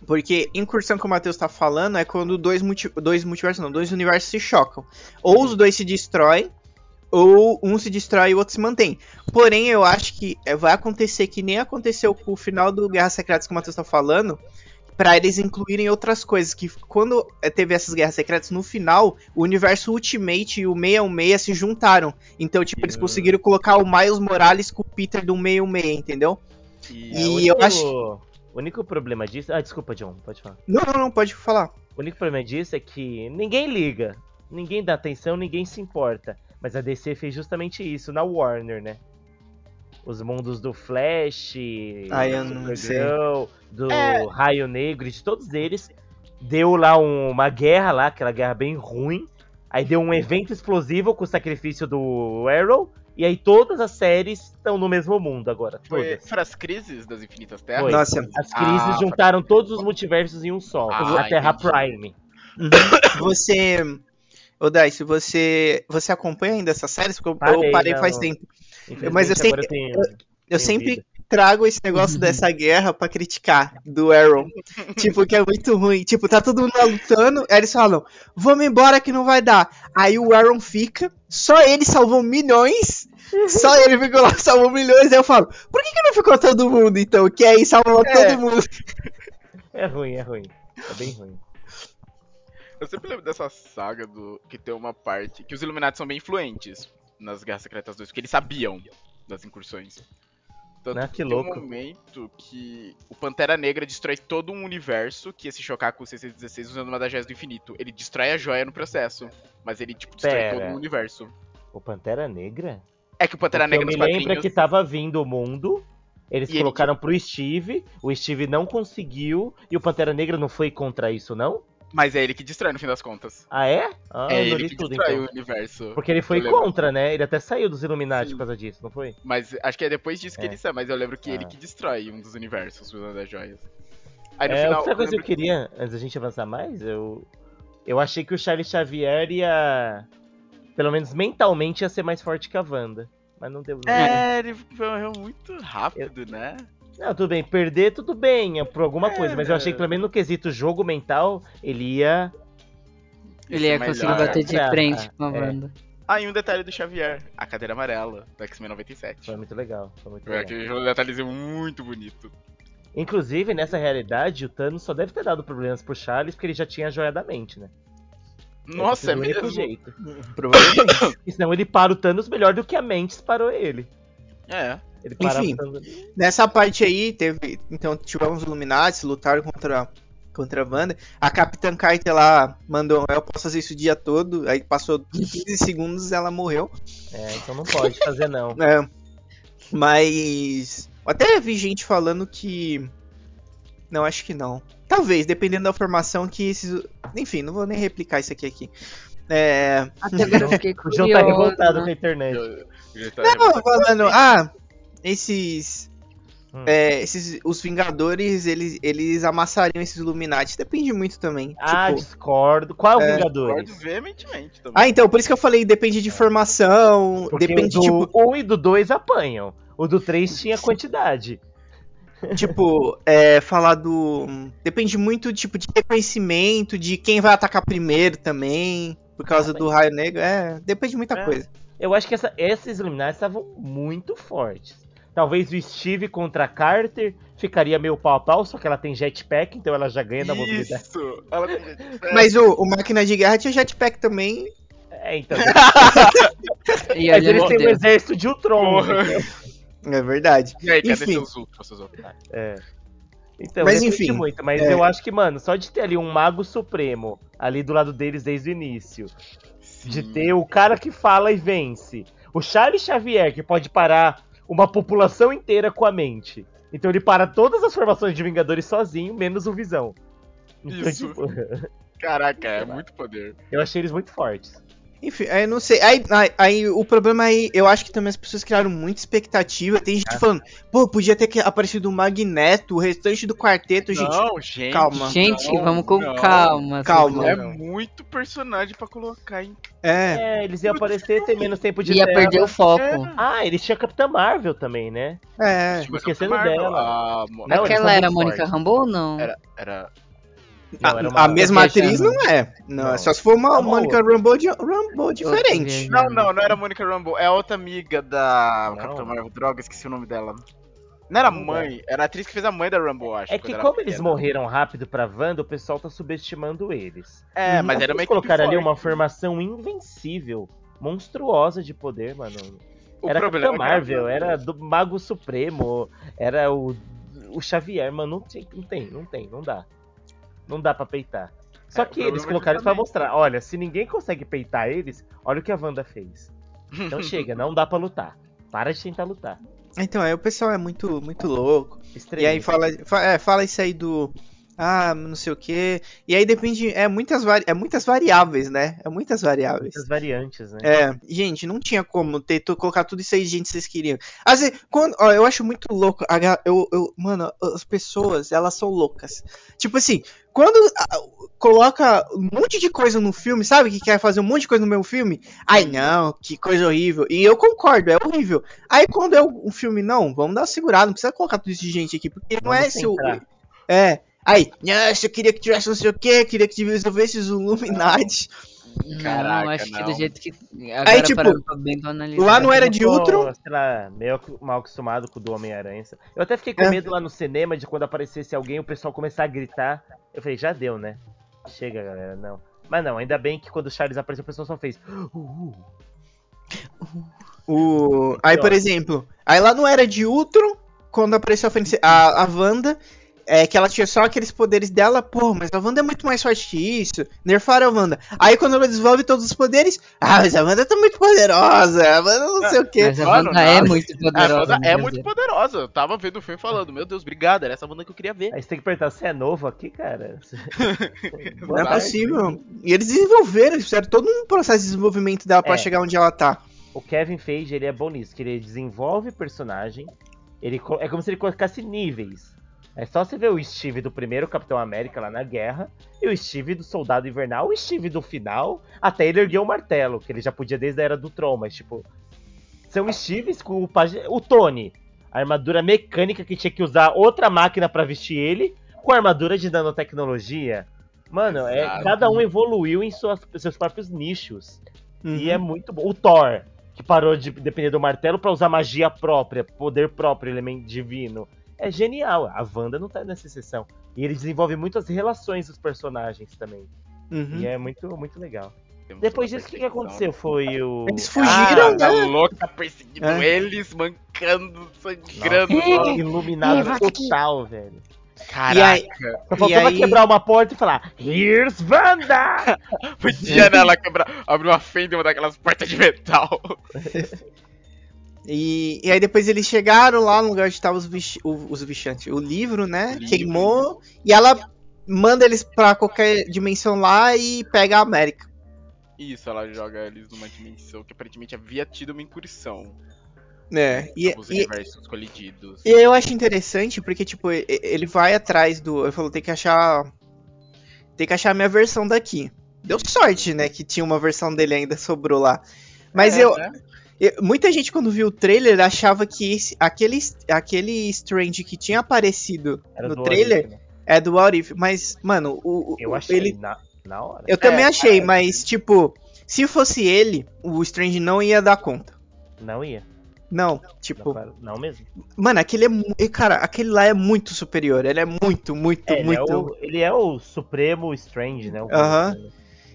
Porque incursão que o Matheus tá falando é quando dois, multi... dois multiversos, não, dois universos se chocam. Ou os dois se destroem, ou um se destrói e o outro se mantém. Porém, eu acho que vai acontecer que nem aconteceu com o final do Guerra Secretas que o Matheus tá falando, pra eles incluírem outras coisas. Que quando é, teve essas Guerras Secretas, no final, o universo Ultimate e o 616 se juntaram. Então, tipo, eles Hum. conseguiram colocar o Miles Morales com o Peter do 616, entendeu? E- E É, o eu único- acho- O único problema disso. Ah, desculpa, John, pode falar. Não, não, não, pode falar. O único problema disso é que ninguém liga, ninguém dá atenção, ninguém se importa. Mas a DC fez justamente isso na Warner, né? Os mundos do Flash, eu do não Supergirl, do É. Raio Negro, de todos eles. Deu lá um- uma guerra lá, aquela guerra bem ruim. Aí deu um evento explosivo com o sacrifício do Arrow. E aí todas as séries estão no mesmo mundo agora. Foi, Todas. foram as crises das Infinitas Terras? Foi. Nossa. As crises Ah, juntaram todos os multiversos em um só. Ah, a Terra entendi. Prime. Uhum. Você. Ô, Dice, você. Você acompanha ainda essas séries? Porque eu- eu Parei, parei não. faz tempo. Mas eu sempre- eu tenho, Eu sempre trago esse negócio *laughs* dessa guerra pra criticar do Arrow. tipo, que é muito ruim. Tipo, tá todo mundo lutando, aí eles falam, vamos embora que não vai dar. Aí o Aaron fica, só ele salvou milhões. Só ele ficou lá, salvou milhões. Aí eu falo, por que, que não ficou todo mundo então? Que aí salvou É. todo mundo. É ruim, é ruim. É bem ruim. Eu sempre lembro dessa saga do que tem uma parte que os Illuminati são bem influentes nas Guerras Secretas 2, porque eles sabiam das incursões. Tanto Ah, que tem louco. um momento que o Pantera Negra destrói todo um universo que ia se chocar com o 616 usando uma das joias do infinito. Ele destrói a joia no processo, mas ele tipo destrói Pera. todo o universo. O Pantera Negra? É que o Pantera Porque Negra eu nos me lembro quadrinhos que tava vindo o mundo. Eles E ele, colocaram pro Steve, o Steve não conseguiu, e o Pantera Negra não foi contra isso, não? Mas é ele que destrói no fim das contas. Ah, é? Ah, é eu ele que tudo destrói então. o universo. Porque ele foi Eu contra, né? Ele até saiu dos Illuminati Sim. por causa disso, não foi? Mas acho que é depois disso que É. ele sai, mas eu lembro que ele Ah. que destrói um dos universos usando as joias. Aí no É, final. outra eu coisa que eu queria, antes da gente avançar mais, eu. Eu achei que o Charlie Xavier ia. Pelo menos mentalmente ia ser mais forte que a Wanda. Mas não deu. É, ele morreu muito rápido, né? Não, tudo bem, perder tudo bem, é por alguma coisa, mas eu achei que pelo menos no quesito jogo mental, ele ia. Ele ia é conseguir melhor. bater de Ah, frente com a é. Wanda. Ah, e um detalhe do Xavier, a cadeira amarela do X-Men 97. Foi muito legal. Foi muito Foi legal. aquele um detalhezinho muito bonito. Inclusive, nessa realidade, o Thanos só deve ter dado problemas pro Charles porque ele já tinha a joia da mente, né? Nossa, é mesmo. jeito. Provavelmente. E *coughs* senão ele para o Thanos melhor do que a Mantis parou ele. É. Ele Enfim. Thanos- Nessa parte aí, teve. Então, tivemos os Illuminati, lutaram contra, contra a Wanda. A Capitã Carter lá mandou, eu posso fazer isso o dia todo. Aí passou 15 segundos ela morreu. É, então não pode fazer não. *laughs* É, mas. Até vi gente falando que. Não, acho que não. Talvez, dependendo da formação que esses. Enfim, não vou nem replicar isso aqui aqui. É. Até agora eu fiquei *laughs* O João tá revoltado com curiosa. a internet. Eu tá Não, falando. Ah, esses. Hum. É, esses, os Vingadores, eles, eles amassariam esses Illuminati. Depende muito também. Ah, tipo, discordo. Qual é o É, Vingadores? Concordo veementemente também. ah, então, por isso que eu falei, depende de formação, Porque depende, o do tipo, 1 e do 2 apanham. O do 3 tinha quantidade. *laughs* tipo, é, falar do. Depende muito, tipo, de reconhecimento, de quem vai atacar primeiro também, por causa do raio negro. É, depende de muita É. coisa. Eu acho que essa, esses estavam muito fortes. Talvez o Steve contra a Carter ficaria meio pau a pau, só que ela tem jetpack, então ela já ganha na mobilidade. Isso! Ela tem jetpack. Mas o, o Máquina de Guerra tinha jetpack também. É, então. *laughs* E Mas eles têm um Deus. exército de Ultron. É verdade. E aí, cadê Enfim. seus ultras, seus? É. Então, Mas, enfim, muito. Mas é. eu acho que, mano, só de ter ali um mago supremo ali do lado deles desde o início. De ter o cara que fala e vence. O Charles Xavier, que pode parar uma população inteira com a mente. Então ele para todas as formações de Vingadores sozinho, menos o Visão. Então, Isso. tipo, *laughs* Caraca, é muito poder. eu achei eles muito fortes. Enfim, aí não sei. Aí, aí, aí o problema aí, eu acho que também as pessoas criaram muita expectativa. Tem gente falando, pô, podia ter aparecido o Magneto, o restante do quarteto, gente. Não, gente. calma. Gente, não, vamos com não. calma. Calma. É muito personagem pra colocar em. É, É, eles iam aparecer, ter menos tempo de Ia tela. perder o foco. É. Ah, eles tinham a Capitã Marvel também, né? é. Tipo, esquecendo Marvel, dela. a Mo- Não, Aquela era a Mônica. Rambeau ou não? Era, era. Não, a, mesma atriz não é. Não, Não. é só se for uma É uma Mônica Rambeau, de, Rambeau diferente. Não, não, não era a Monica Rambeau. É a outra amiga da Não. Capitã Marvel. Droga, esqueci o nome dela. Não era mãe, era a atriz que fez a mãe da Rambeau, acho. É que como eles morreram rápido pra Wanda, o pessoal tá subestimando eles. É, mas Eles era uma equipe colocaram ali uma formação invencível, monstruosa de poder, mano. O era problema Capitã é Marvel, era do Mago Supremo, era o, o Xavier, mano, não tem, não tem, não tem, não dá. Não dá pra peitar. Só É, que eles é colocaram isso pra mostrar, olha, se ninguém consegue peitar eles, olha o que a Wanda fez. Então *laughs* chega, não dá pra lutar. Para de tentar lutar. Então, aí o pessoal é muito, muito louco. E Extremista. aí fala, fa- é, fala isso aí do. Ah, não sei o que. E aí depende. É muitas, vari, é muitas variáveis, né? É muitas variáveis. Muitas variantes, né? É, gente, não tinha como ter, colocar tudo isso aí, gente, vocês queriam. Vezes, quando, ó, eu acho muito louco, a eu, eu, mano, as pessoas, elas são loucas. Tipo assim, quando coloca um monte de coisa no filme, sabe, que quer fazer um monte de coisa no meu filme, ai não, que coisa horrível. E eu concordo, é horrível. Aí quando é um filme, não, vamos dar uma segurada, não precisa colocar tudo isso de gente aqui, porque não Vamos é seu... centrar. É, aí, nossa, eu queria que tivesse não sei o que, queria que resolvesse os Illuminati. Não, Caraca, acho que não. do jeito que. Agora, tipo, pra analisar. Lá não era de Ultron? Sei lá, meio mal acostumado com o do Homem-Aranha. Eu até fiquei com É. medo lá no cinema de quando aparecesse alguém o pessoal começar a gritar. Eu falei, já deu, né? Chega, galera, não. Mas não, ainda bem que quando o Charles apareceu, o pessoal só fez. "Uh, uh". O... Aí, por exemplo, aí lá não era de Ultron, quando apareceu a, a, a Wanda, é, que ela tinha só aqueles poderes dela, pô, mas a Wanda é muito mais forte que isso, nerfaram a Wanda. Aí quando ela desenvolve todos os poderes, ah, mas a Wanda tá muito poderosa, a Wanda não sei o quê. Mas a Wanda é muito A poderosa. Wanda é meu muito poderosa. Eu tava vendo o filme falando, meu Deus, obrigado, era essa banda que eu queria ver. Aí você tem que perguntar, você é novo aqui, cara? *laughs* Não é possível. E eles desenvolveram, eles fizeram todo um processo de desenvolvimento dela pra É. chegar onde ela tá. O Kevin Feige, ele é bom nisso, que ele desenvolve personagem, ele é como se ele colocasse níveis. É só você ver o Steve do primeiro Capitão América lá na guerra, e o Steve do Soldado Invernal, o Steve do final, até ele ergueu o martelo, que ele já podia desde a Era do Tron, mas tipo... São Steves com o, o Tony, a armadura mecânica que tinha que usar outra máquina pra vestir ele, com a armadura de nanotecnologia. Mano, é, Exato. cada um evoluiu em suas- seus próprios nichos. Uhum. E é muito bom. O Thor, que parou de depender do martelo pra usar magia própria, poder próprio, elemento divino. É genial. A Wanda não tá nessa exceção. E ele desenvolve muitas relações dos personagens também. Uhum. E é muito, muito legal. Temos Depois disso, o que, que perseguição. aconteceu? Foi o. Eles fugiram, Ah, tá né? louca perseguindo É. eles, mancando, sangrando. Nossa, iluminado total, velho. Caraca. E aí- Só faltou ela aí- quebrar uma porta e falar: Here's Wanda! *laughs* Podia, né? Ela quebrar, abrir uma fenda e uma daquelas portas de metal. *laughs* E, e aí depois eles chegaram lá no lugar onde estavam os, o- os vixantes. O livro, né? Livro. Queimou. E ela manda eles pra qualquer dimensão lá e pega a América. Isso, ela joga eles numa dimensão que aparentemente havia tido uma incursão. né? E, Os e, universos colididos. e eu acho interessante porque, tipo, e- ele vai atrás do. Ele falou, tem que achar. Tem que achar a minha versão daqui. Deu sorte, né? Que tinha uma versão dele ainda sobrou lá. Mas É, eu, né? Muita gente, quando viu o trailer, achava que esse- aquele, aquele Strange que tinha aparecido Era no trailer Orif, né? é do What If. Mas, mano, o, Eu achei ele. na, na hora. Eu também É, achei, cara. mas, tipo, se fosse ele, o Strange não ia dar conta. Não ia. Não, Não, tipo, claro, não mesmo. mano, aquele é. Cara, aquele lá é muito superior. Ele é muito, muito, É, ele, muito. é o, ele é o Supremo Strange, né? O- Aham.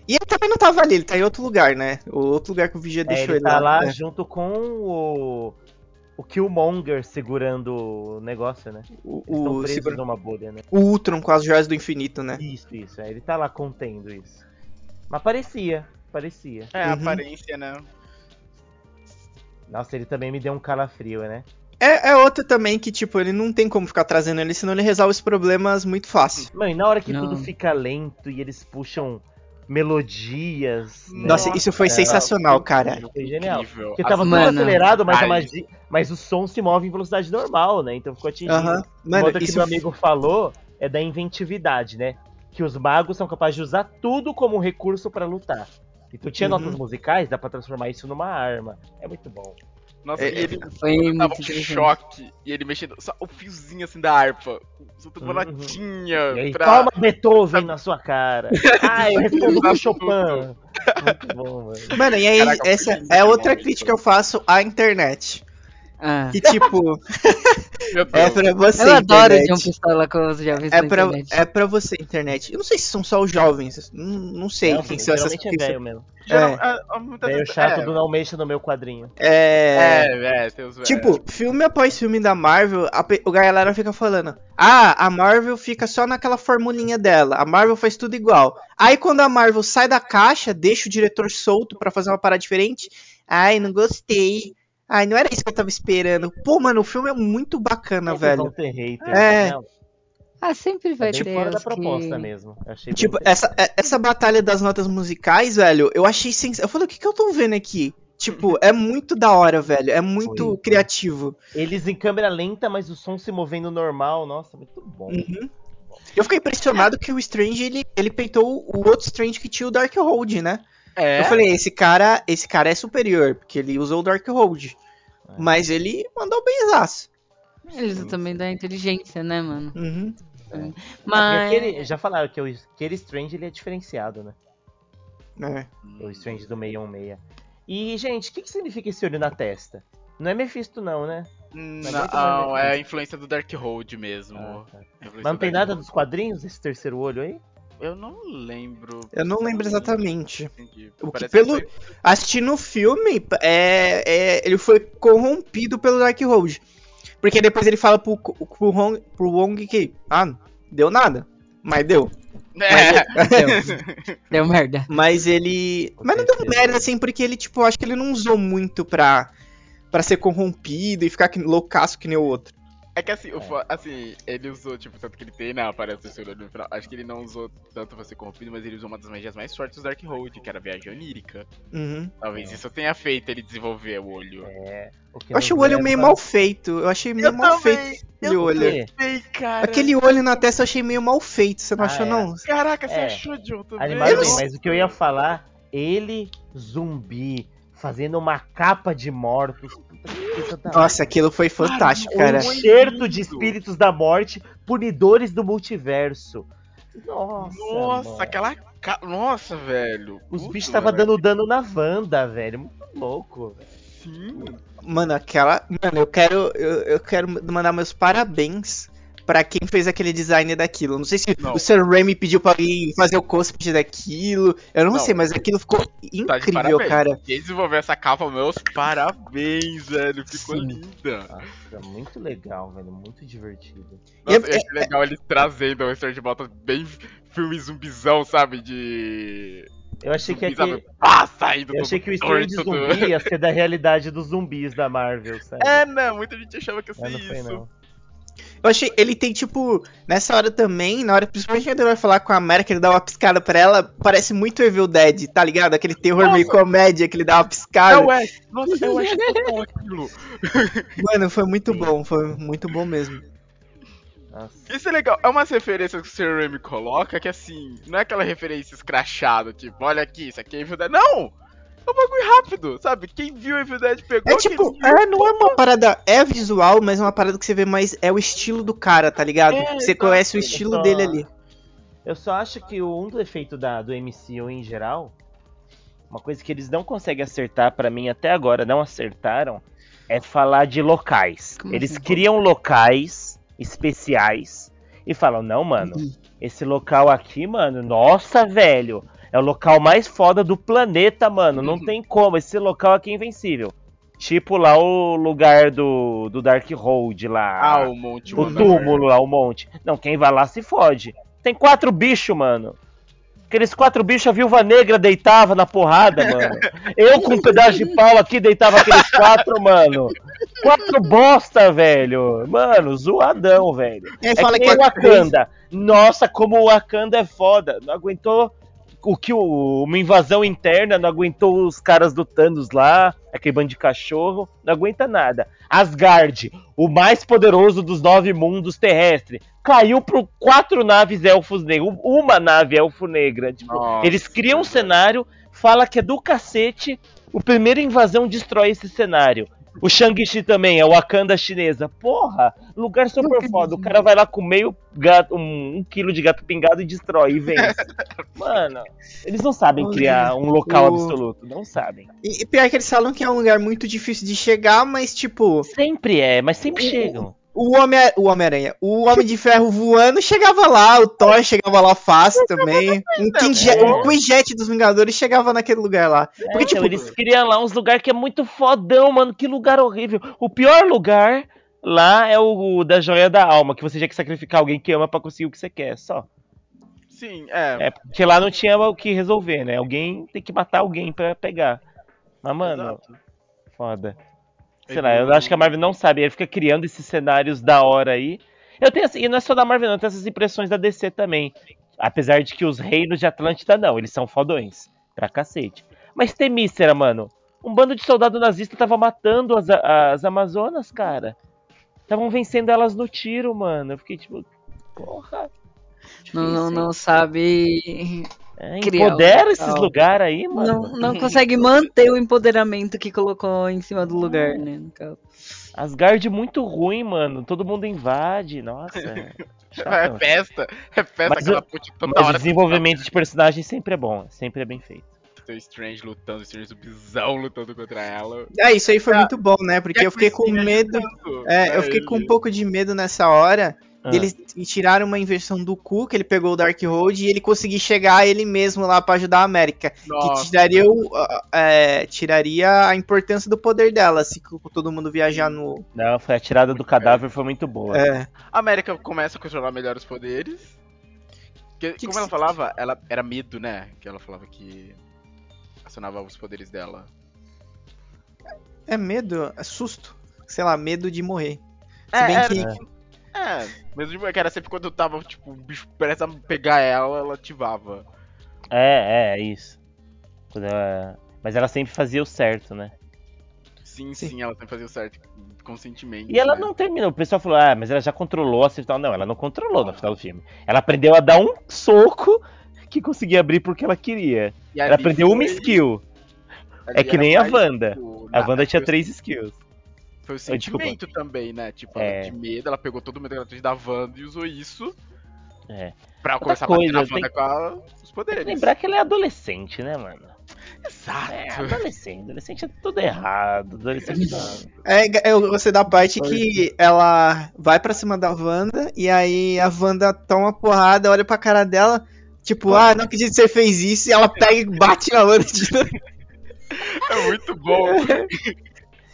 E ele também não tava ali, ele tá em outro lugar, né? O outro lugar que o Vigia É, deixou ele ele, tá lá né? junto com o. O Killmonger segurando o negócio, né? O, Eles o, presos segura- numa bolha, né? o Ultron com as joias do infinito, né? Isso, isso. É, ele tá lá contendo isso. Mas parecia, parecia. É, Uhum. aparência, né? Nossa, ele também me deu um calafrio, né? É, é outra também que, tipo, ele não tem como ficar trazendo ele, senão ele resolve os problemas muito fácil. Mano, e na hora que Não. tudo fica lento e eles puxam melodias. né? Nossa, isso foi É, sensacional, cara. Foi genial. Incrível. Porque tava tudo Mano. acelerado, mas, magia, mas o som se move em velocidade normal, né? Então ficou atingindo. Aham. O Mano, modo que meu amigo falou é da inventividade, né? Que os magos são capazes de usar tudo como recurso pra lutar. Então tinha Uhum. notas musicais, dá pra transformar isso numa arma. É muito bom. Nossa, É, e ele Foi tava muito um interessante. choque. E ele mexendo só o fiozinho assim da harpa. Soltando uma Uhum. notinha. E aí, pra... toma Beethoven na sua cara. *laughs* Ah, eu respondo com Chopin. Muito bom, mano. Mano, e aí, Caraca, essa é outra crítica que eu faço à internet. Ah. Que, tipo, *laughs* é pra você, Eu adoro internet. John Pistola com os jovens É pra, internet. é pra você, internet. Eu não sei se são só os jovens. Não, não sei Não, quem são essas é velho mesmo. Geral- É. é, é, vezes- chato é, do não mexa no meu quadrinho. É. É, é, tem os Tipo, filme após filme da Marvel, a, a galera fica falando: Ah, a Marvel fica só naquela formulinha dela. A Marvel faz tudo igual. Aí quando a Marvel sai da caixa, deixa o diretor solto pra fazer uma parada diferente. Ai, não gostei. Ai, não era isso que eu tava esperando. Pô, mano, o filme é muito bacana, Sempre velho. vão ter haters, É. né? Ah, sempre vai bem ter fora da os proposta que... mesmo. Tipo, essa, é- essa batalha das notas musicais, velho, eu achei sens... Eu falei, o que, que eu tô vendo aqui? Tipo, *laughs* é muito da hora, velho. É muito Foi. criativo. Eles em câmera lenta, mas o som se movendo normal. Nossa, muito bom. Uhum. Eu fiquei impressionado que o Strange, ele, ele peitou o outro Strange que tinha o Darkhold, né? É, Eu falei, esse cara, esse cara é superior, porque ele usou o Darkhold. É. Mas ele mandou benzaço. Eles também da inteligência, né, mano? Uhum. E Mas... aquele- já falaram que o, aquele Strange ele é diferenciado, né? É. O Strange do 616. E, gente, o que, que significa esse olho na testa? Não é Mephisto, não, né? Mas muito Não, mais é a influência do Darkhold mesmo. Ah, tá. Mas não tem nada dos quadrinhos desse terceiro olho aí? Eu não lembro. Eu não lembro exatamente. Entendi. O que pelo- foi- Assistindo o filme, é, é, ele foi corrompido pelo Darkhold. Porque depois ele fala pro, pro, Wong, pro Wong que, ah, deu nada. Mas deu. É. *laughs* Deu, deu merda. Mas ele. Com Mas não deu certeza. merda, assim, porque ele, tipo, acho que ele não usou muito pra, pra ser corrompido e ficar que, loucaço que nem o outro. É que assim, o fo- assim, ele usou, tipo, tanto que ele tem, né, aparece o terceiro olho no final. Acho que ele não usou tanto ser corrompido, mas ele usou uma das magias mais fortes do Darkhold, que era a viagem onírica. Uhum. Talvez isso tenha feito ele desenvolver o olho. É. o Eu achei o olho meio mal feito. Eu achei meio mal feito aquele eu olho. também. Ei, cara. Aquele olho na testa eu achei meio mal feito, você não Ah, achou, é. não? Caraca, você É. achou, John, também? Animado Eu mas o que eu ia falar, ele, zumbi, fazendo uma capa de mortos. Nossa, aquilo foi fantástico, Um cara. enxerto de espíritos da morte, punidores do multiverso. Nossa, Nossa, mano. aquela. ca- Nossa, velho. Os Puta, bichos estavam dando dano na Wanda, velho. Muito louco. Sim. Mano, aquela. Mano, eu quero. Eu, eu quero mandar meus parabéns pra quem fez aquele design daquilo. Não sei se Não. o Sam Raimi pediu pra alguém fazer o cosplay daquilo. Eu não, Não. sei, mas aquilo ficou Tá incrível, parabéns. cara. Quem desenvolveu essa capa, meus parabéns, velho. Ficou Sim. linda. Nossa, muito legal, velho. Muito divertido. E é- Nossa, eu achei legal eles trazendo o Sr. de volta bem filme zumbizão, sabe? De. Eu achei que aqui. Pá, saindo Eu achei que o estilo de zumbi ia ser da *laughs* realidade dos zumbis da Marvel, sabe? É, né? Muita gente achava que ia ser Mas não foi, isso. não. Eu achei. Ele tem, tipo, nessa hora também, na hora, principalmente quando ele vai falar com a América, ele dá uma piscada pra ela, parece muito Evil Dead, tá ligado? Aquele terror Nossa. meio comédia que ele dá uma É piscada. o Ash. Nossa, é o Ash total aquilo. *laughs* Mano, foi muito bom, foi muito bom mesmo. Nossa. Isso é legal. É umas referências que o Sr. Raimi coloca que, assim, não é aquela referência escrachada, tipo, olha aqui, isso aqui é Evil Dead. Não! É um bagulho rápido, sabe? Quem viu Evil Dead pegou É tipo, viu- é, não é uma parada, é visual, mas é uma parada que você vê mais, é o estilo do cara, tá ligado? É, você conhece o estilo Só- dele ali. Eu só acho que o- um defeito da, do MCU em geral, uma coisa que eles não conseguem acertar pra mim até agora, não acertaram, é falar de locais. Como eles assim? criam locais especiais e falam, não, mano, Uhum. esse local aqui, mano, nossa, velho, é o local mais foda do planeta, mano, não Uhum. tem como, esse local aqui é invencível. Tipo lá o lugar do, do Dark Hold lá. Ah, o Monte O túmulo lá, o monte. Não, quem vai lá se fode. Tem quatro bichos, mano. Aqueles quatro bichos, a viúva negra deitava na porrada, mano. *laughs* Eu com um pedaço de pau aqui deitava aqueles quatro, mano. Quatro bosta, velho. Mano, zoadão, velho. É fala que nem que o é Wakanda. Nossa, como o Wakanda é foda. Não aguentou o que o- uma invasão interna, não aguentou os caras do Thanos lá, aquele bando de cachorro, não aguenta nada. Asgard, o mais poderoso dos nove mundos terrestres, caiu por quatro naves elfos negros, uma nave elfo negra. Tipo, eles criam um cenário, fala que é do cacete, o primeiro invasão destrói esse cenário. O Shang-Chi também, é o Wakanda chinesa. Porra, lugar super foda. O cara vai lá com meio gato, um, um quilo de gato pingado e destrói e vence. *laughs* Mano, eles não sabem Olha, criar um local o- absoluto. Não sabem. E, e pior que eles falam que é um lugar muito difícil de chegar, mas tipo, Sempre é, mas sempre chegam. O Homem, o Homem-Aranha, o Homem de Ferro voando chegava lá, o Thor chegava lá fácil também. Um, Quinjet, um Quinjet dos Vingadores chegava naquele lugar lá. É, Porque, então, tipo, eles criam lá uns lugares que é muito fodão, mano. Que lugar horrível. O pior lugar lá é o, o da joia da alma, que você tinha que sacrificar alguém que ama pra conseguir o que você quer, só. Sim, é. É, porque lá não tinha o que resolver, né? Alguém tem que matar alguém pra pegar. Mas, mano, Exato. foda. Sei lá, eu acho que a Marvel não sabe, ele fica criando esses cenários da hora aí. Eu tenho assim, e não é só da Marvel, não, eu tenho essas impressões da DC também. Apesar de que os reinos de Atlântida não, eles são fodões. Pra cacete. Mas Temícera, mano, um bando de soldado nazista tava matando as, as Amazonas, cara. Estavam vencendo elas no tiro, mano. Eu fiquei tipo, porra. Não, não sabe. É, empodera esses lugares aí, mano. Não, não consegue manter o empoderamento que colocou em cima do lugar, né? no caso. Asgard muito ruim, mano. Todo mundo invade. Nossa. É *laughs* chatão. festa. É festa, Mas aquela o- puta toda Mas o hora. desenvolvimento de personagem sempre é bom. Sempre é bem feito. Tem o Strange lutando, o Strange zumbizão lutando contra ela. É, isso aí foi muito bom, né? Porque eu fiquei com medo. É, eu fiquei com um pouco de medo nessa hora. Ah. Deles tiraram uma inversão do cu, que ele pegou o Darkhold, e ele conseguir chegar ele mesmo lá pra ajudar a América. Que Nossa, tiraria, o, é, tiraria a importância do poder dela, se todo mundo viajar no. Não, foi a tirada do cadáver foi muito boa. É. A América começa a controlar melhor os poderes. Que- Que como que ela se- falava, ela era medo, né? Que ela falava que acionava os poderes dela. É medo, é susto. Sei lá, medo de morrer. Se É, bem que. É, mesmo de que era sempre quando tava, tipo, o bicho prestes a pegar ela, ela ativava. É, é, é isso. Quando ela- Mas ela sempre fazia o certo, né? Sim, Sim. sim, ela sempre fazia o certo conscientemente. E ela né? não terminou. O pessoal falou, ah, mas ela já controlou a final. Não, ela não controlou no final do filme. Ela aprendeu a dar um soco *laughs* que conseguia abrir porque ela queria. E Ela aprendeu uma skill. ali É que nem a Wanda. tipo, A Wanda tinha três skills. Foi o desculpa. sentimento também, né? Tipo, É. de medo, ela pegou todo o medo gratuito da Wanda e usou isso É. pra Outra começar a bater coisa, na tem- Wanda com a- os Tem poderes. que lembrar que ela é adolescente, né, mano? Exato. É, adolescente. Adolescente é tudo errado. Adolescente não. É, eu gostei da parte que ela vai pra cima da Wanda e aí a Wanda toma uma porrada, olha pra cara dela, tipo, ah, não acredito que você fez isso, e ela pega e bate na Wanda de novo. *laughs* É muito bom. *laughs*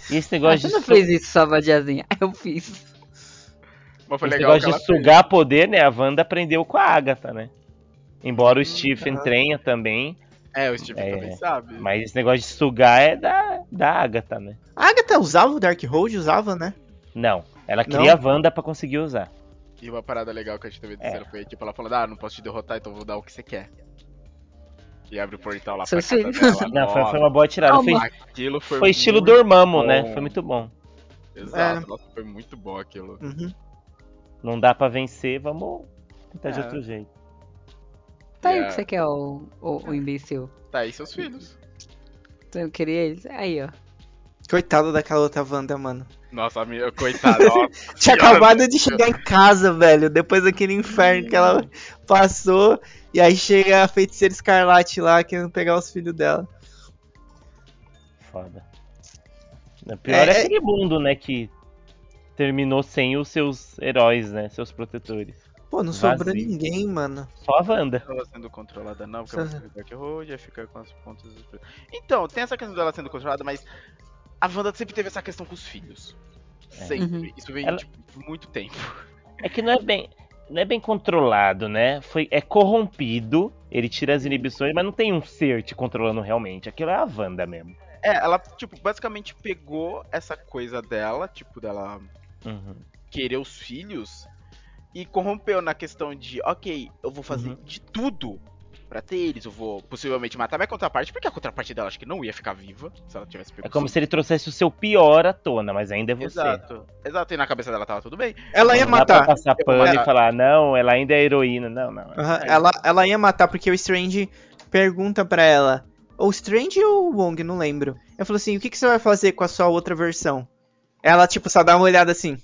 E esse Ah, negócio você de, não su- fez isso, vadiazinha. *laughs* Eu fiz. Mas foi esse legal negócio de sugar poder, né? A Wanda aprendeu com a Agatha, né? Embora o Stephen aham. tenha também, É, o Steve É. também sabe. mas esse negócio de sugar é da, da Agatha, né? A Agatha usava o Darkhold? Usava, né? Não, ela Não? queria a Wanda pra conseguir usar. E uma parada legal que a gente também É. disseram foi, tipo, ela falando, ah, não posso te derrotar, então vou dar o que você quer. E abre o portal lá Seu pra casa filho. dela. Não, foi, foi uma boa tirada. Foi. Aquilo foi, foi estilo Dormammu, né? Foi muito bom. Exato, É. nossa, foi muito bom aquilo. Uhum. Não dá pra vencer, vamos tentar de É. outro jeito. Tá aí o Yeah. que você quer, o, o, o imbecil. Tá aí seus filhos. Então eu queria eles. Aí, ó. Coitada daquela outra Wanda, mano. Nossa, minha, coitada. *laughs* Tinha acabado do de chegar em casa, velho, depois daquele inferno que ela passou, e aí chega a feiticeira escarlate lá querendo pegar os filhos dela. Foda. O pior é, É- aquele mundo, né, que terminou sem os seus heróis, né? Seus protetores. Pô, não sobrou Vazio. ninguém, mano. Só a Wanda. Ela sendo controlada não, porque Só- ela fica Dark Road, aí fica com as pontas dos... Então, tem essa questão dela sendo controlada, mas a Wanda sempre teve essa questão com os filhos. É. Sempre. Uhum. Isso vem, Ela- tipo, por muito tempo. É que não é bem. Não é bem controlado, né? Foi, é corrompido, ele tira as inibições, mas não tem um ser te controlando realmente. Aquilo é a Wanda mesmo. É, ela, tipo, basicamente pegou essa coisa dela, tipo, dela Uhum. querer os filhos e corrompeu na questão de, ok, eu vou fazer Uhum. de tudo pra ter eles, eu vou possivelmente matar minha contraparte, porque a contraparte dela acho que não ia ficar viva se ela tivesse pego É como se ele trouxesse o seu pior à tona, mas ainda é você. Exato, exato, e na cabeça dela tava tudo bem. Ela ia Não dá pra matar. passar pano matar. e falar, não, ela ainda é heroína. Não, não. Aham, ela, ela ia matar porque o Strange pergunta pra ela. Ou Strange ou o Wong, não lembro. Eu falo assim, o que, que você vai fazer com a sua outra versão? Ela, tipo, só dá uma olhada assim.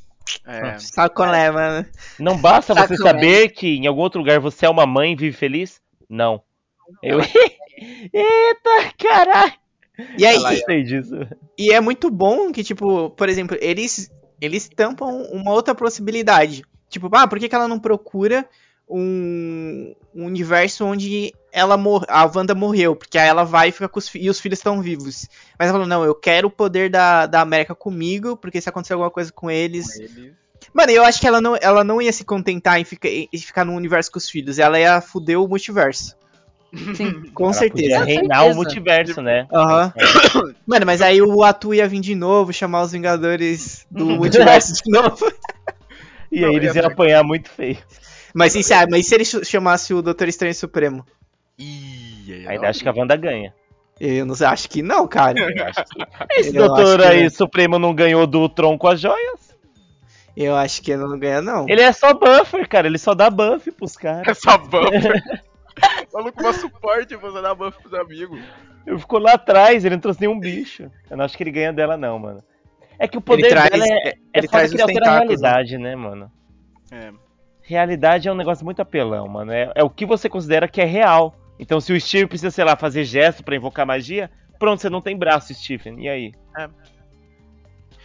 É, Sacolé, mano. Não basta você Saco, saber que em algum outro lugar você é uma mãe e vive feliz? Não. Eu. *laughs* Eita, caralho! E aí, Eu sei disso. E é muito bom que, tipo, por exemplo, eles, eles tampam uma outra possibilidade. Tipo, ah, por que, que ela não procura um, um universo onde ela mor a Wanda morreu? Porque aí ela vai e fica com os, e os filhos estão vivos. Mas ela falou, não, eu quero o poder da, da América comigo, porque se acontecer alguma coisa com eles. com eles. Mano, eu acho que ela não, ela não ia se contentar em, ficar em ficar no universo com os filhos. Ela ia fuder o multiverso. Sim. Com Ela certeza. Podia reinar certeza. o multiverso, né? Aham. *coughs* Mano, mas aí o Atu ia vir de novo, chamar os Vingadores do *laughs* multiverso de novo. E Não, aí eles ia iam apanhar muito feio. Mas, isso, é, mas e se ele ch- chamasse o Doutor Estranho Supremo? Ih, aí Ainda não. acho que a Wanda ganha. Eu não sei, acho que não, cara. *laughs* Esse Eu doutor acho que aí, é. Supremo, não ganhou do Tron com as joias? Eu acho que ele não ganha, não. Ele é só buffer, cara. Ele só dá buff pros caras. Essa buffer. *laughs* Maluco, uma suporte, você dá buff pros amigos. Ele ficou lá atrás, ele não trouxe nenhum bicho. Eu não acho que ele ganha dela, não, mano. É que o poder ele traz, dela é, é ele traz que altera a né? realidade, né, mano? É. Realidade é um negócio muito apelão, mano. É, é o que você considera que é real. Então, se o Steve precisa, sei lá, fazer gesto pra invocar magia, pronto, você não tem braço, Stephen. E aí? É.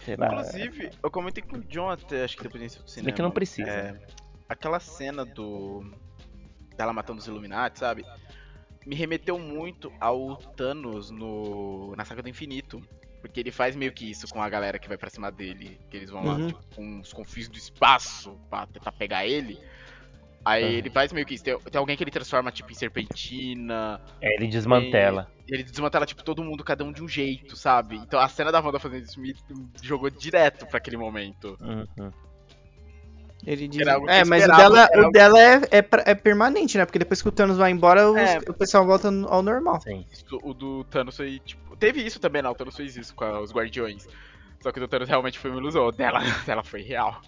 Sei lá. Inclusive, eu comentei com o John até, acho que depois desse do cinema. que não precisa. É, aquela cena do. dela matando os Illuminati, sabe? Me remeteu muito ao Thanos no. na saga do infinito. Porque ele faz meio que isso com a galera que vai pra cima dele. Que eles vão lá, Uhum. tipo, com os confins do espaço pra tentar pegar ele. Aí Aham. ele faz meio que isso. Tem, tem alguém que ele transforma, tipo, em serpentina. É, ele desmantela. E ele desmantela, tipo, todo mundo, cada um de um jeito, sabe? Então a cena da Wanda fazendo isso me jogou direto pra aquele momento. Uhum. Ele diz... É, mas o dela, o dela é, é, é permanente, né? Porque depois que o Thanos vai embora, os- É. o pessoal volta ao normal. Sim. O do Thanos foi, tipo. Teve isso também, não. O Thanos fez isso com a- os Guardiões. Só que o do Thanos realmente foi uma ilusão. O dela, *laughs* dela foi real.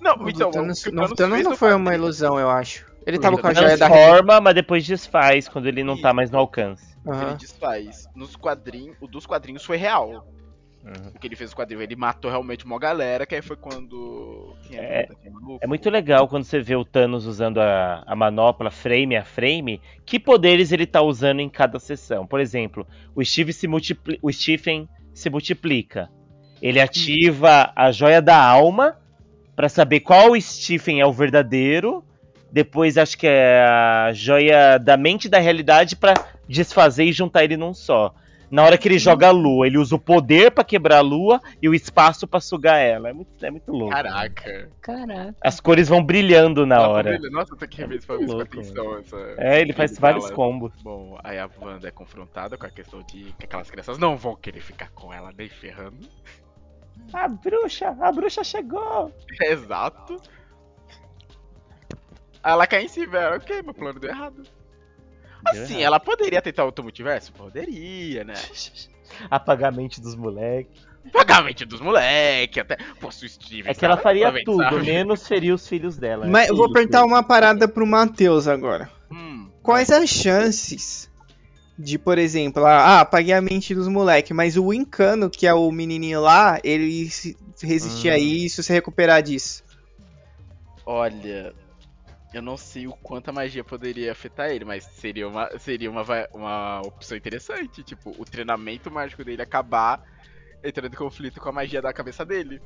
Não, O então. Thanos, o o o Thanos não foi uma quadrinho- ilusão, eu acho. Ele tava com a Ele joia da Transforma, mas depois desfaz quando ele não tá mais no alcance. Ele Aham. desfaz. Nos quadrinhos. O dos quadrinhos foi real. Uhum. O que ele fez no quadril, ele matou realmente uma galera, que aí foi quando. Quem É- maluco? É muito legal quando você vê o Thanos usando a, a manopla frame a frame, que poderes ele tá usando em cada sessão. Por exemplo, o, Steve se multipli- o Stephen se multiplica. Ele ativa a joia da alma pra saber qual Stephen é o verdadeiro. Depois acho que é a joia da mente e da realidade pra desfazer e juntar ele num só. Na hora que ele joga a lua, ele usa o poder pra quebrar a lua e o espaço pra sugar ela. É muito, é muito louco. Caraca. Caraca. As cores vão brilhando na hora. Nossa, rever isso pra ver isso com Louco, atenção. Essa... É, ele faz vários fala- combos. Bom, aí a Wanda é confrontada com a questão de que aquelas crianças não vão querer ficar com ela nem ferrando. A bruxa, a bruxa chegou. *laughs* Exato. Ela cai em si, velho. Ok, meu plano deu errado. Assim, ela poderia tentar outro multiverso? Poderia, né? *laughs* Apagar a mente dos moleques. Pagamento dos moleque, até. Pô, se o Steven. É que ela sabe, faria também tudo, sabe. menos ferir os filhos dela. Mas eu vou perguntar tudo. uma parada pro Matheus agora. Hum, Quais as chances de, por exemplo, ah, apaguei a mente dos moleques, mas o Incano, que é o menininho lá, ele resistir Hum. a isso, se recuperar disso? Olha, eu não sei o quanto a magia poderia afetar ele, mas seria uma, seria uma, uma opção interessante. Tipo, o treinamento mágico dele acabar entrando em conflito com a magia da cabeça dele.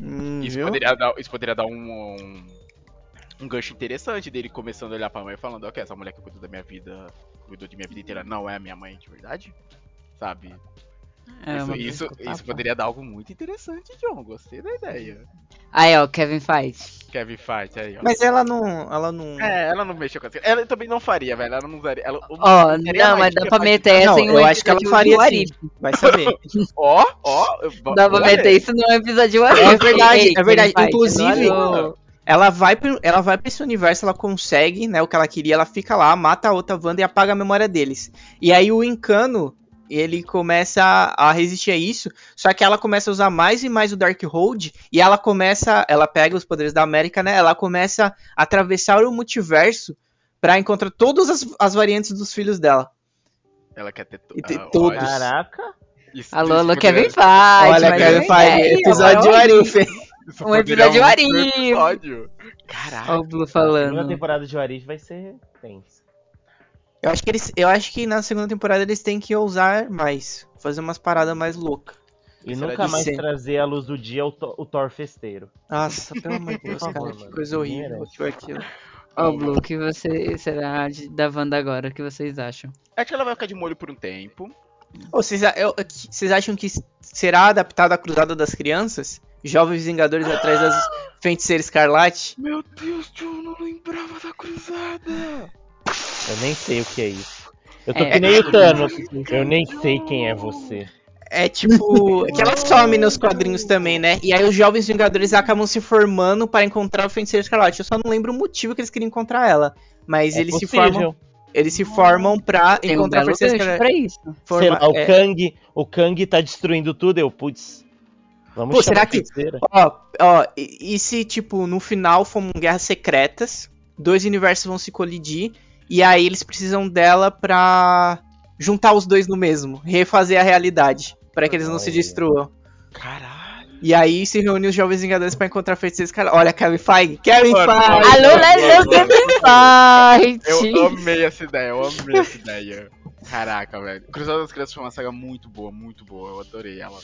Hum, Isso viu? poderia, dar, isso poderia dar um, um, um gancho interessante dele começando a olhar pra mãe e falando, ok, essa mulher que cuidou da minha vida, cuidou de minha vida inteira, não é minha mãe de verdade? Sabe? É isso, isso, eu isso poderia dar algo muito interessante, John. Gostei da ideia. Aí, ó, Kevin Feige. Kevin Fight aí, ó. Mas ela não. Ela não. É, ela não mexeu com as Ela também não faria, velho. Ela não usaria. Ela, Ó, não, mas dá pra meter essa Não, em um eu acho que ela faria de What sim. If. Vai saber. *laughs* Ó, ó. eu- Dá pra meter isso num episódio de What É verdade, é verdade. Inclusive- Ela vai, pro, ela vai pra esse universo, ela consegue, né, o que ela queria, ela fica lá, mata a outra Wanda e apaga a memória deles. E aí o Incano, ele começa a resistir a isso, só que ela começa a usar mais e mais o Darkhold, e ela começa, ela pega os poderes da América, né, ela começa a atravessar o multiverso pra encontrar todas as, as variantes dos filhos dela. Ela quer ter. to- E ter ah, todos. Caraca. isso- Alô, isso alô, poderia- Kevin Feige. Olha, Kevin Feige, episódio de Warif. Isso um episódio de muito What ser um If. episódio. Ó Caraca. o Blue A segunda falando. temporada de Arif vai ser tensa. Eu acho que eles, eu acho que na segunda temporada eles têm que ousar mais, fazer umas paradas mais loucas. E Será nunca mais ser? trazer à luz do dia o, Thor- o Thor festeiro. Nossa, pelo amor de *laughs* Deus, cara, que mano. coisa horrível que foi aquilo. Ó, o Blue, o que você será de- da Wanda agora? O que vocês acham? Acho que ela vai ficar de molho por um tempo. Vocês eu- vocês acham que será adaptado à Cruzada das Crianças? Jovens Vingadores atrás das *gasps* Feiticeiras Escarlate? Meu Deus, John, não lembrava da cruzada. Eu nem sei o que é isso. Eu tô É, que nem o é, Thanos. Eu nem sei quem é você. É tipo. *laughs* que ela some nos quadrinhos também, né? E aí os Jovens Vingadores acabam se formando para encontrar o Feiticeiro Escarlate. Eu só não lembro o motivo que eles queriam encontrar ela. Mas É eles se possível. formam. Eles se formam pra Tem um encontrar gancho Escarlate. pra isso. Forma- Sei lá, o é, Kang, o Kang tá destruindo tudo, eu, putz. Vamos Pô, será que-. Ó, ó, e, e se, tipo, no final formam guerras secretas, dois universos vão se colidir, e aí eles precisam dela pra juntar os dois no mesmo, refazer a realidade, pra que eles não se Olha. destruam. Caralho. E aí se reúne os Jovens Vingadores pra encontrar feiticeiros. Cara, olha, Kevin Feige, Kevin Feige! Alô, Lesão Kevin Eu Feige! amei essa ideia, eu amei essa ideia. Caraca, velho. Cruzada das Crianças foi uma saga muito boa, muito boa. Eu adorei ela.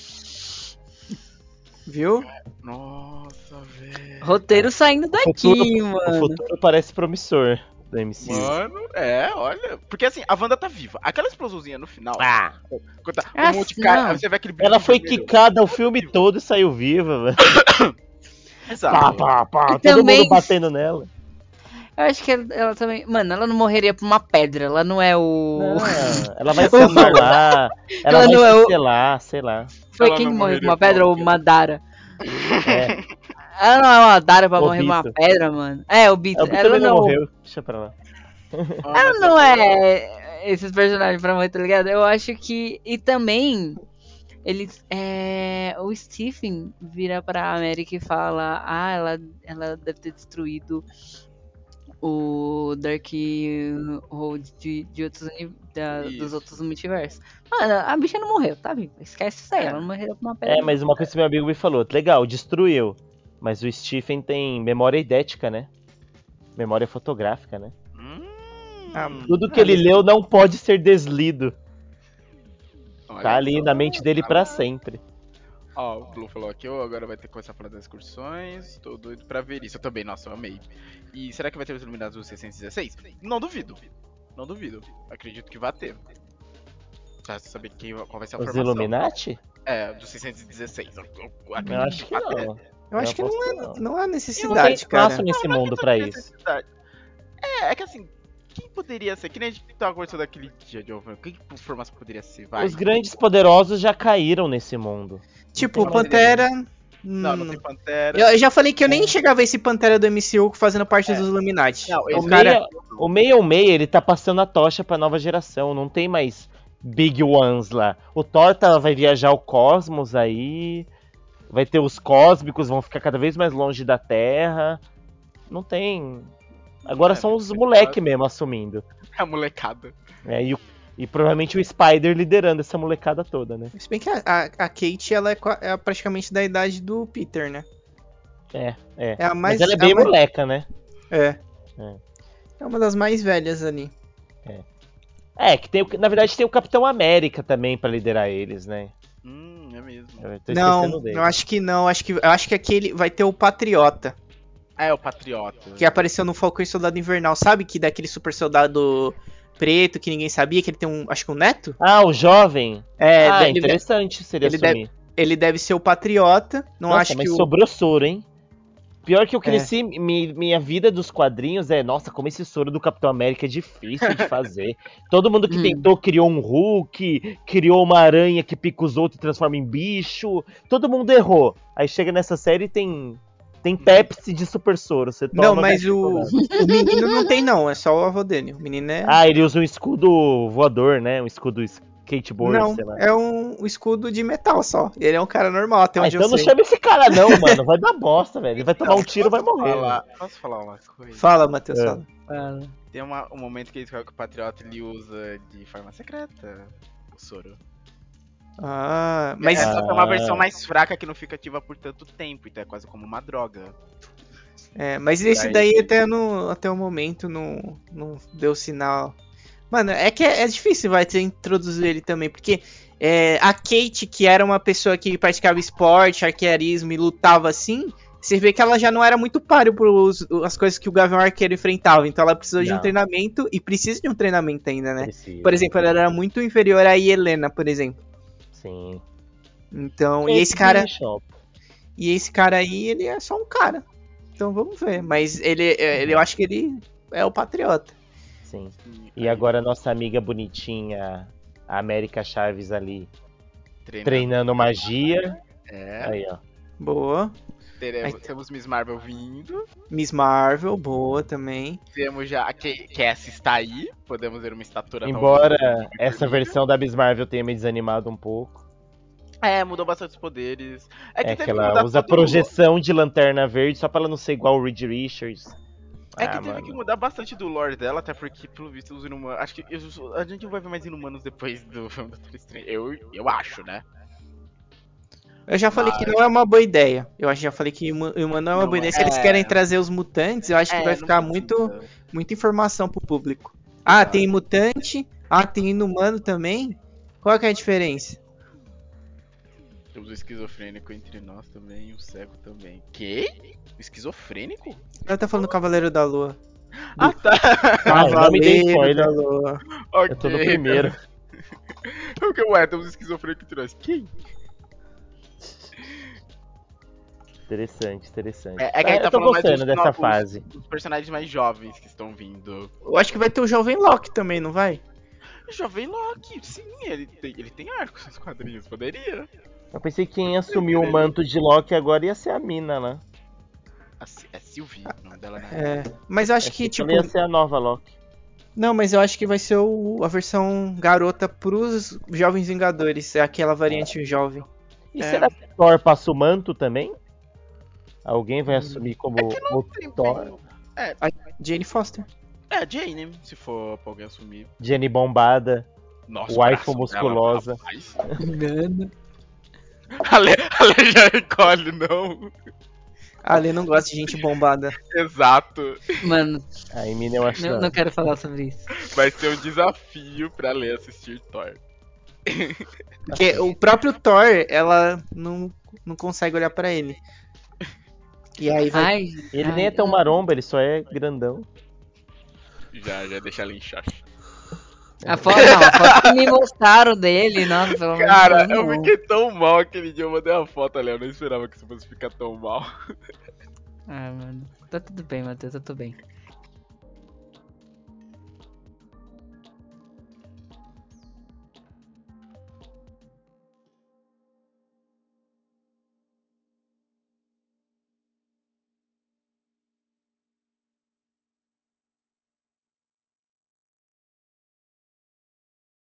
Viu? Nossa, velho. Roteiro saindo daqui, Futuro- O mano. futuro parece promissor MCU. Mano, é, olha. Porque assim, a Wanda tá viva. Aquela explosãozinha no final. Ah, quando tá um monte de cara, você vê aquele ela foi vermelho. quicada o filme todo e saiu viva, velho. Pá, *coughs* Exato. pá, pá, todo também- mundo batendo nela. Eu acho que ela, ela também. Mano, ela não morreria por uma pedra. Ela não é o. Não, *laughs* ela vai se anular, ela, Ela vai não é o- se lá, sei lá. Foi ela quem morreu por uma pedra ou uma Dara? É, Ela não é uma Dara pra O morrer por uma pedra, mano. É, o Bito. o Bito ela não não, morreu, deixa pra lá. Ah, ela mas não ela- é esses personagens pra morrer, tá ligado? Eu acho que. E também. Eles. É, o Stephen vira pra América e fala: Ah, ela, ela deve ter destruído o Dark Road de, de outros, da- dos outros multiversos. Mano, a bicha não morreu, tá viva. Esquece isso aí, ela não morreu com uma pedra. É, mas uma coisa que meu amigo me falou, legal, destruiu. Mas o Stephen tem memória idética, né? Memória fotográfica, né? Hum, Ah, Tudo que ele leu não pode ser deslido. olha Tá ali na mente dele pra sempre. Ó, o Blue falou aqui, ó, agora vai ter que começar a falar das excursões. Tô doido pra ver isso. Eu também, nossa, eu amei. E será que vai ter os Iluminados do 616? Não duvido. Não duvido. Acredito que vai ter. Pra saber quem, qual vai ser a Os formação. Illuminati? É, do 616. Eu, eu Eu acho que vai ter. Não. Eu acho que não, é, não. não há Não necessidade, tem cara. espaço nesse mundo pra isso. necessidade. É, é que assim, quem poderia ser? Que nem a gente tava conversando daquele dia. Quem que formação poderia ser? Vai. Os grandes poderosos já caíram nesse mundo. Tipo, tem Pantera. Não, não hum, tem Pantera. Eu eu já falei que eu nem chegava a esse Pantera do MCU fazendo parte dos Illuminati. Não, o cara. meia, o meia o meia, ele tá passando a tocha pra nova geração. Não tem mais Big Ones lá. O Thor tá, vai viajar o cosmos aí. Vai ter os cósmicos, vão ficar cada vez mais longe da Terra. Não tem. Agora É, são os moleque mesmo assumindo. *laughs* A molecada. É, e, o- e provavelmente o Spider liderando essa molecada toda, né? Se bem que a, a- a Kate, ela é, é praticamente da idade do Peter, né? É, é. É a mais. Mas ela é a bem mais- moleca, né? É. É. É uma das mais velhas ali. É, que tem, o- na verdade tem o Capitão América também pra liderar eles, né? Hum, é mesmo. Eu tô esquecendo Não, dele. eu acho que não. Acho que, eu acho que aquele vai ter o Patriota, Ah, é o Patriota. que apareceu no Falcão e Soldado Invernal. Sabe que daquele super soldado preto que ninguém sabia, que ele tem um. Acho que um neto? Ah, o jovem? É, ah, interessante se ele, ele assumir. ele deve ser o Patriota. Não Nossa, acho mas que o. sobrou soro, hein? Pior que eu É. cresci, mi- minha vida dos quadrinhos é, nossa, como esse soro do Capitão América é difícil de *laughs* fazer. Todo mundo que Hum. tentou criou um Hulk, criou uma aranha que pica os outros e transforma em bicho. Todo mundo errou. Aí chega nessa série e tem tem Pepsi de super soro. Você toma Não, mas o, *laughs* o menino não tem, não. É só o avô dele. O menino é. Ah, ele usa um escudo voador, né? Um escudo skateboard, não, sei lá. é um, escudo de metal só. Ele é um cara normal, até Ah, onde então eu não sei. chama esse cara não, *laughs* mano. Vai dar bosta, velho. Ele vai tomar um tiro e vai morrer. falar-. Posso falar uma coisa? Fala, Matheus, É. fala. Tem uma- um momento que ele que o Patriota ele usa de forma secreta o soro. Ah, Mas mas é só que é uma Ah. versão mais fraca que não fica ativa por tanto tempo, então é quase como uma droga. É, mas esse Aí- daí até, no, até o momento não, não deu sinal. Mano, é que é, é difícil vai ter introduzir ele também, porque é, a Kate, que era uma pessoa que praticava esporte, arquearismo e lutava assim, você vê que ela já não era muito páreo para as coisas que o Gavião Arqueiro enfrentava. Então ela precisou de um Não. treinamento e precisa de um treinamento ainda, né? Precisa. Por exemplo, ela era muito inferior a Helena, por exemplo. Sim. Então, e esse cara, Bishop. e esse cara aí, ele é só um cara. Então vamos ver. Mas ele, é, ele eu acho que ele é o patriota. Sim. E, E agora a nossa amiga bonitinha, a América Chaves ali, treina- treinando magia. É, Aí, ó. Boa. teremos, temos Miss Marvel vindo. Miss Marvel, boa também. Temos já a Ca- Cass está aí. Podemos ver uma estatura tão Embora linda, essa versão da Miss Marvel tenha me desanimado um pouco. É, mudou bastante os poderes. É que, É que ela usa projeção de lanterna verde só pra ela não ser igual o Reed Richards. É que Ah, teve mano. que mudar bastante do lore dela, até porque, pelo visto, os inumanos. Acho que os- a gente não vai ver mais inumanos depois do filme *laughs* do Doutor Estranho. Eu, eu acho, né? Eu já falei que não é uma boa ideia. Eu acho que já falei que huma- humano não é uma Não boa é. ideia. Se eles querem trazer os mutantes, eu acho que É, vai ficar muito, muita informação pro público. Ah, tem mutante. Ah, tem inumano também. Qual que é a diferença? Temos o esquizofrênico entre nós também, o cego também. Que? O esquizofrênico? Ela tá falando Cavaleiro da Lua. Ah, tá. *laughs* Ah, Cavaleiro da. Lua. Eu tô no primeiro. *laughs* O que ué, temos o esquizofrênico entre nós. Quem? Interessante, interessante. É, é que a gente eu tá falando mais gostando dos dessa novos- fase. Os personagens mais jovens que estão vindo. Eu acho que vai ter o Jovem Loki também, não vai? Jovem Loki, sim, ele tem, ele tem arcos nos quadrinhos, poderia. Eu pensei que quem assumiu o manto de Loki agora ia ser a mina, né? A É Sylvie, o nome dela, né? É. Mas eu acho Achei que, tipo. ia ser a nova Loki. Não, mas eu acho que vai ser o- a versão garota pros Jovens Vingadores. É aquela variante jovem. E É. será que Thor passa o manto também? Alguém Hum. vai assumir como É o Tem- Thor? tem- Jane Foster. É, a Jane, se for pra alguém assumir. Jenny bombada. Nossa, o braço musculosa. Dela, *laughs* *laughs* rapaz. Mano. a, Le, a Le já recolhe, não. A Lê não gosta de gente bombada. Exato. Mano, A Eminem eu acho não, não quero falar sobre isso. Vai ser um desafio pra Lê assistir Thor. Porque o próprio Thor, ela não, não consegue olhar pra ele. E aí vai. Ai, Ele ai, nem é tão maromba, ele só é grandão. Já, já deixa ela em chacha. A foto, não, a foto que me mostraram dele, nossa, pelo Cara, eu fiquei tão mal aquele dia, eu mandei uma foto ali, eu não esperava que você fosse ficar tão mal. Ah, mano. Tá tudo bem, Matheus, tá tudo bem.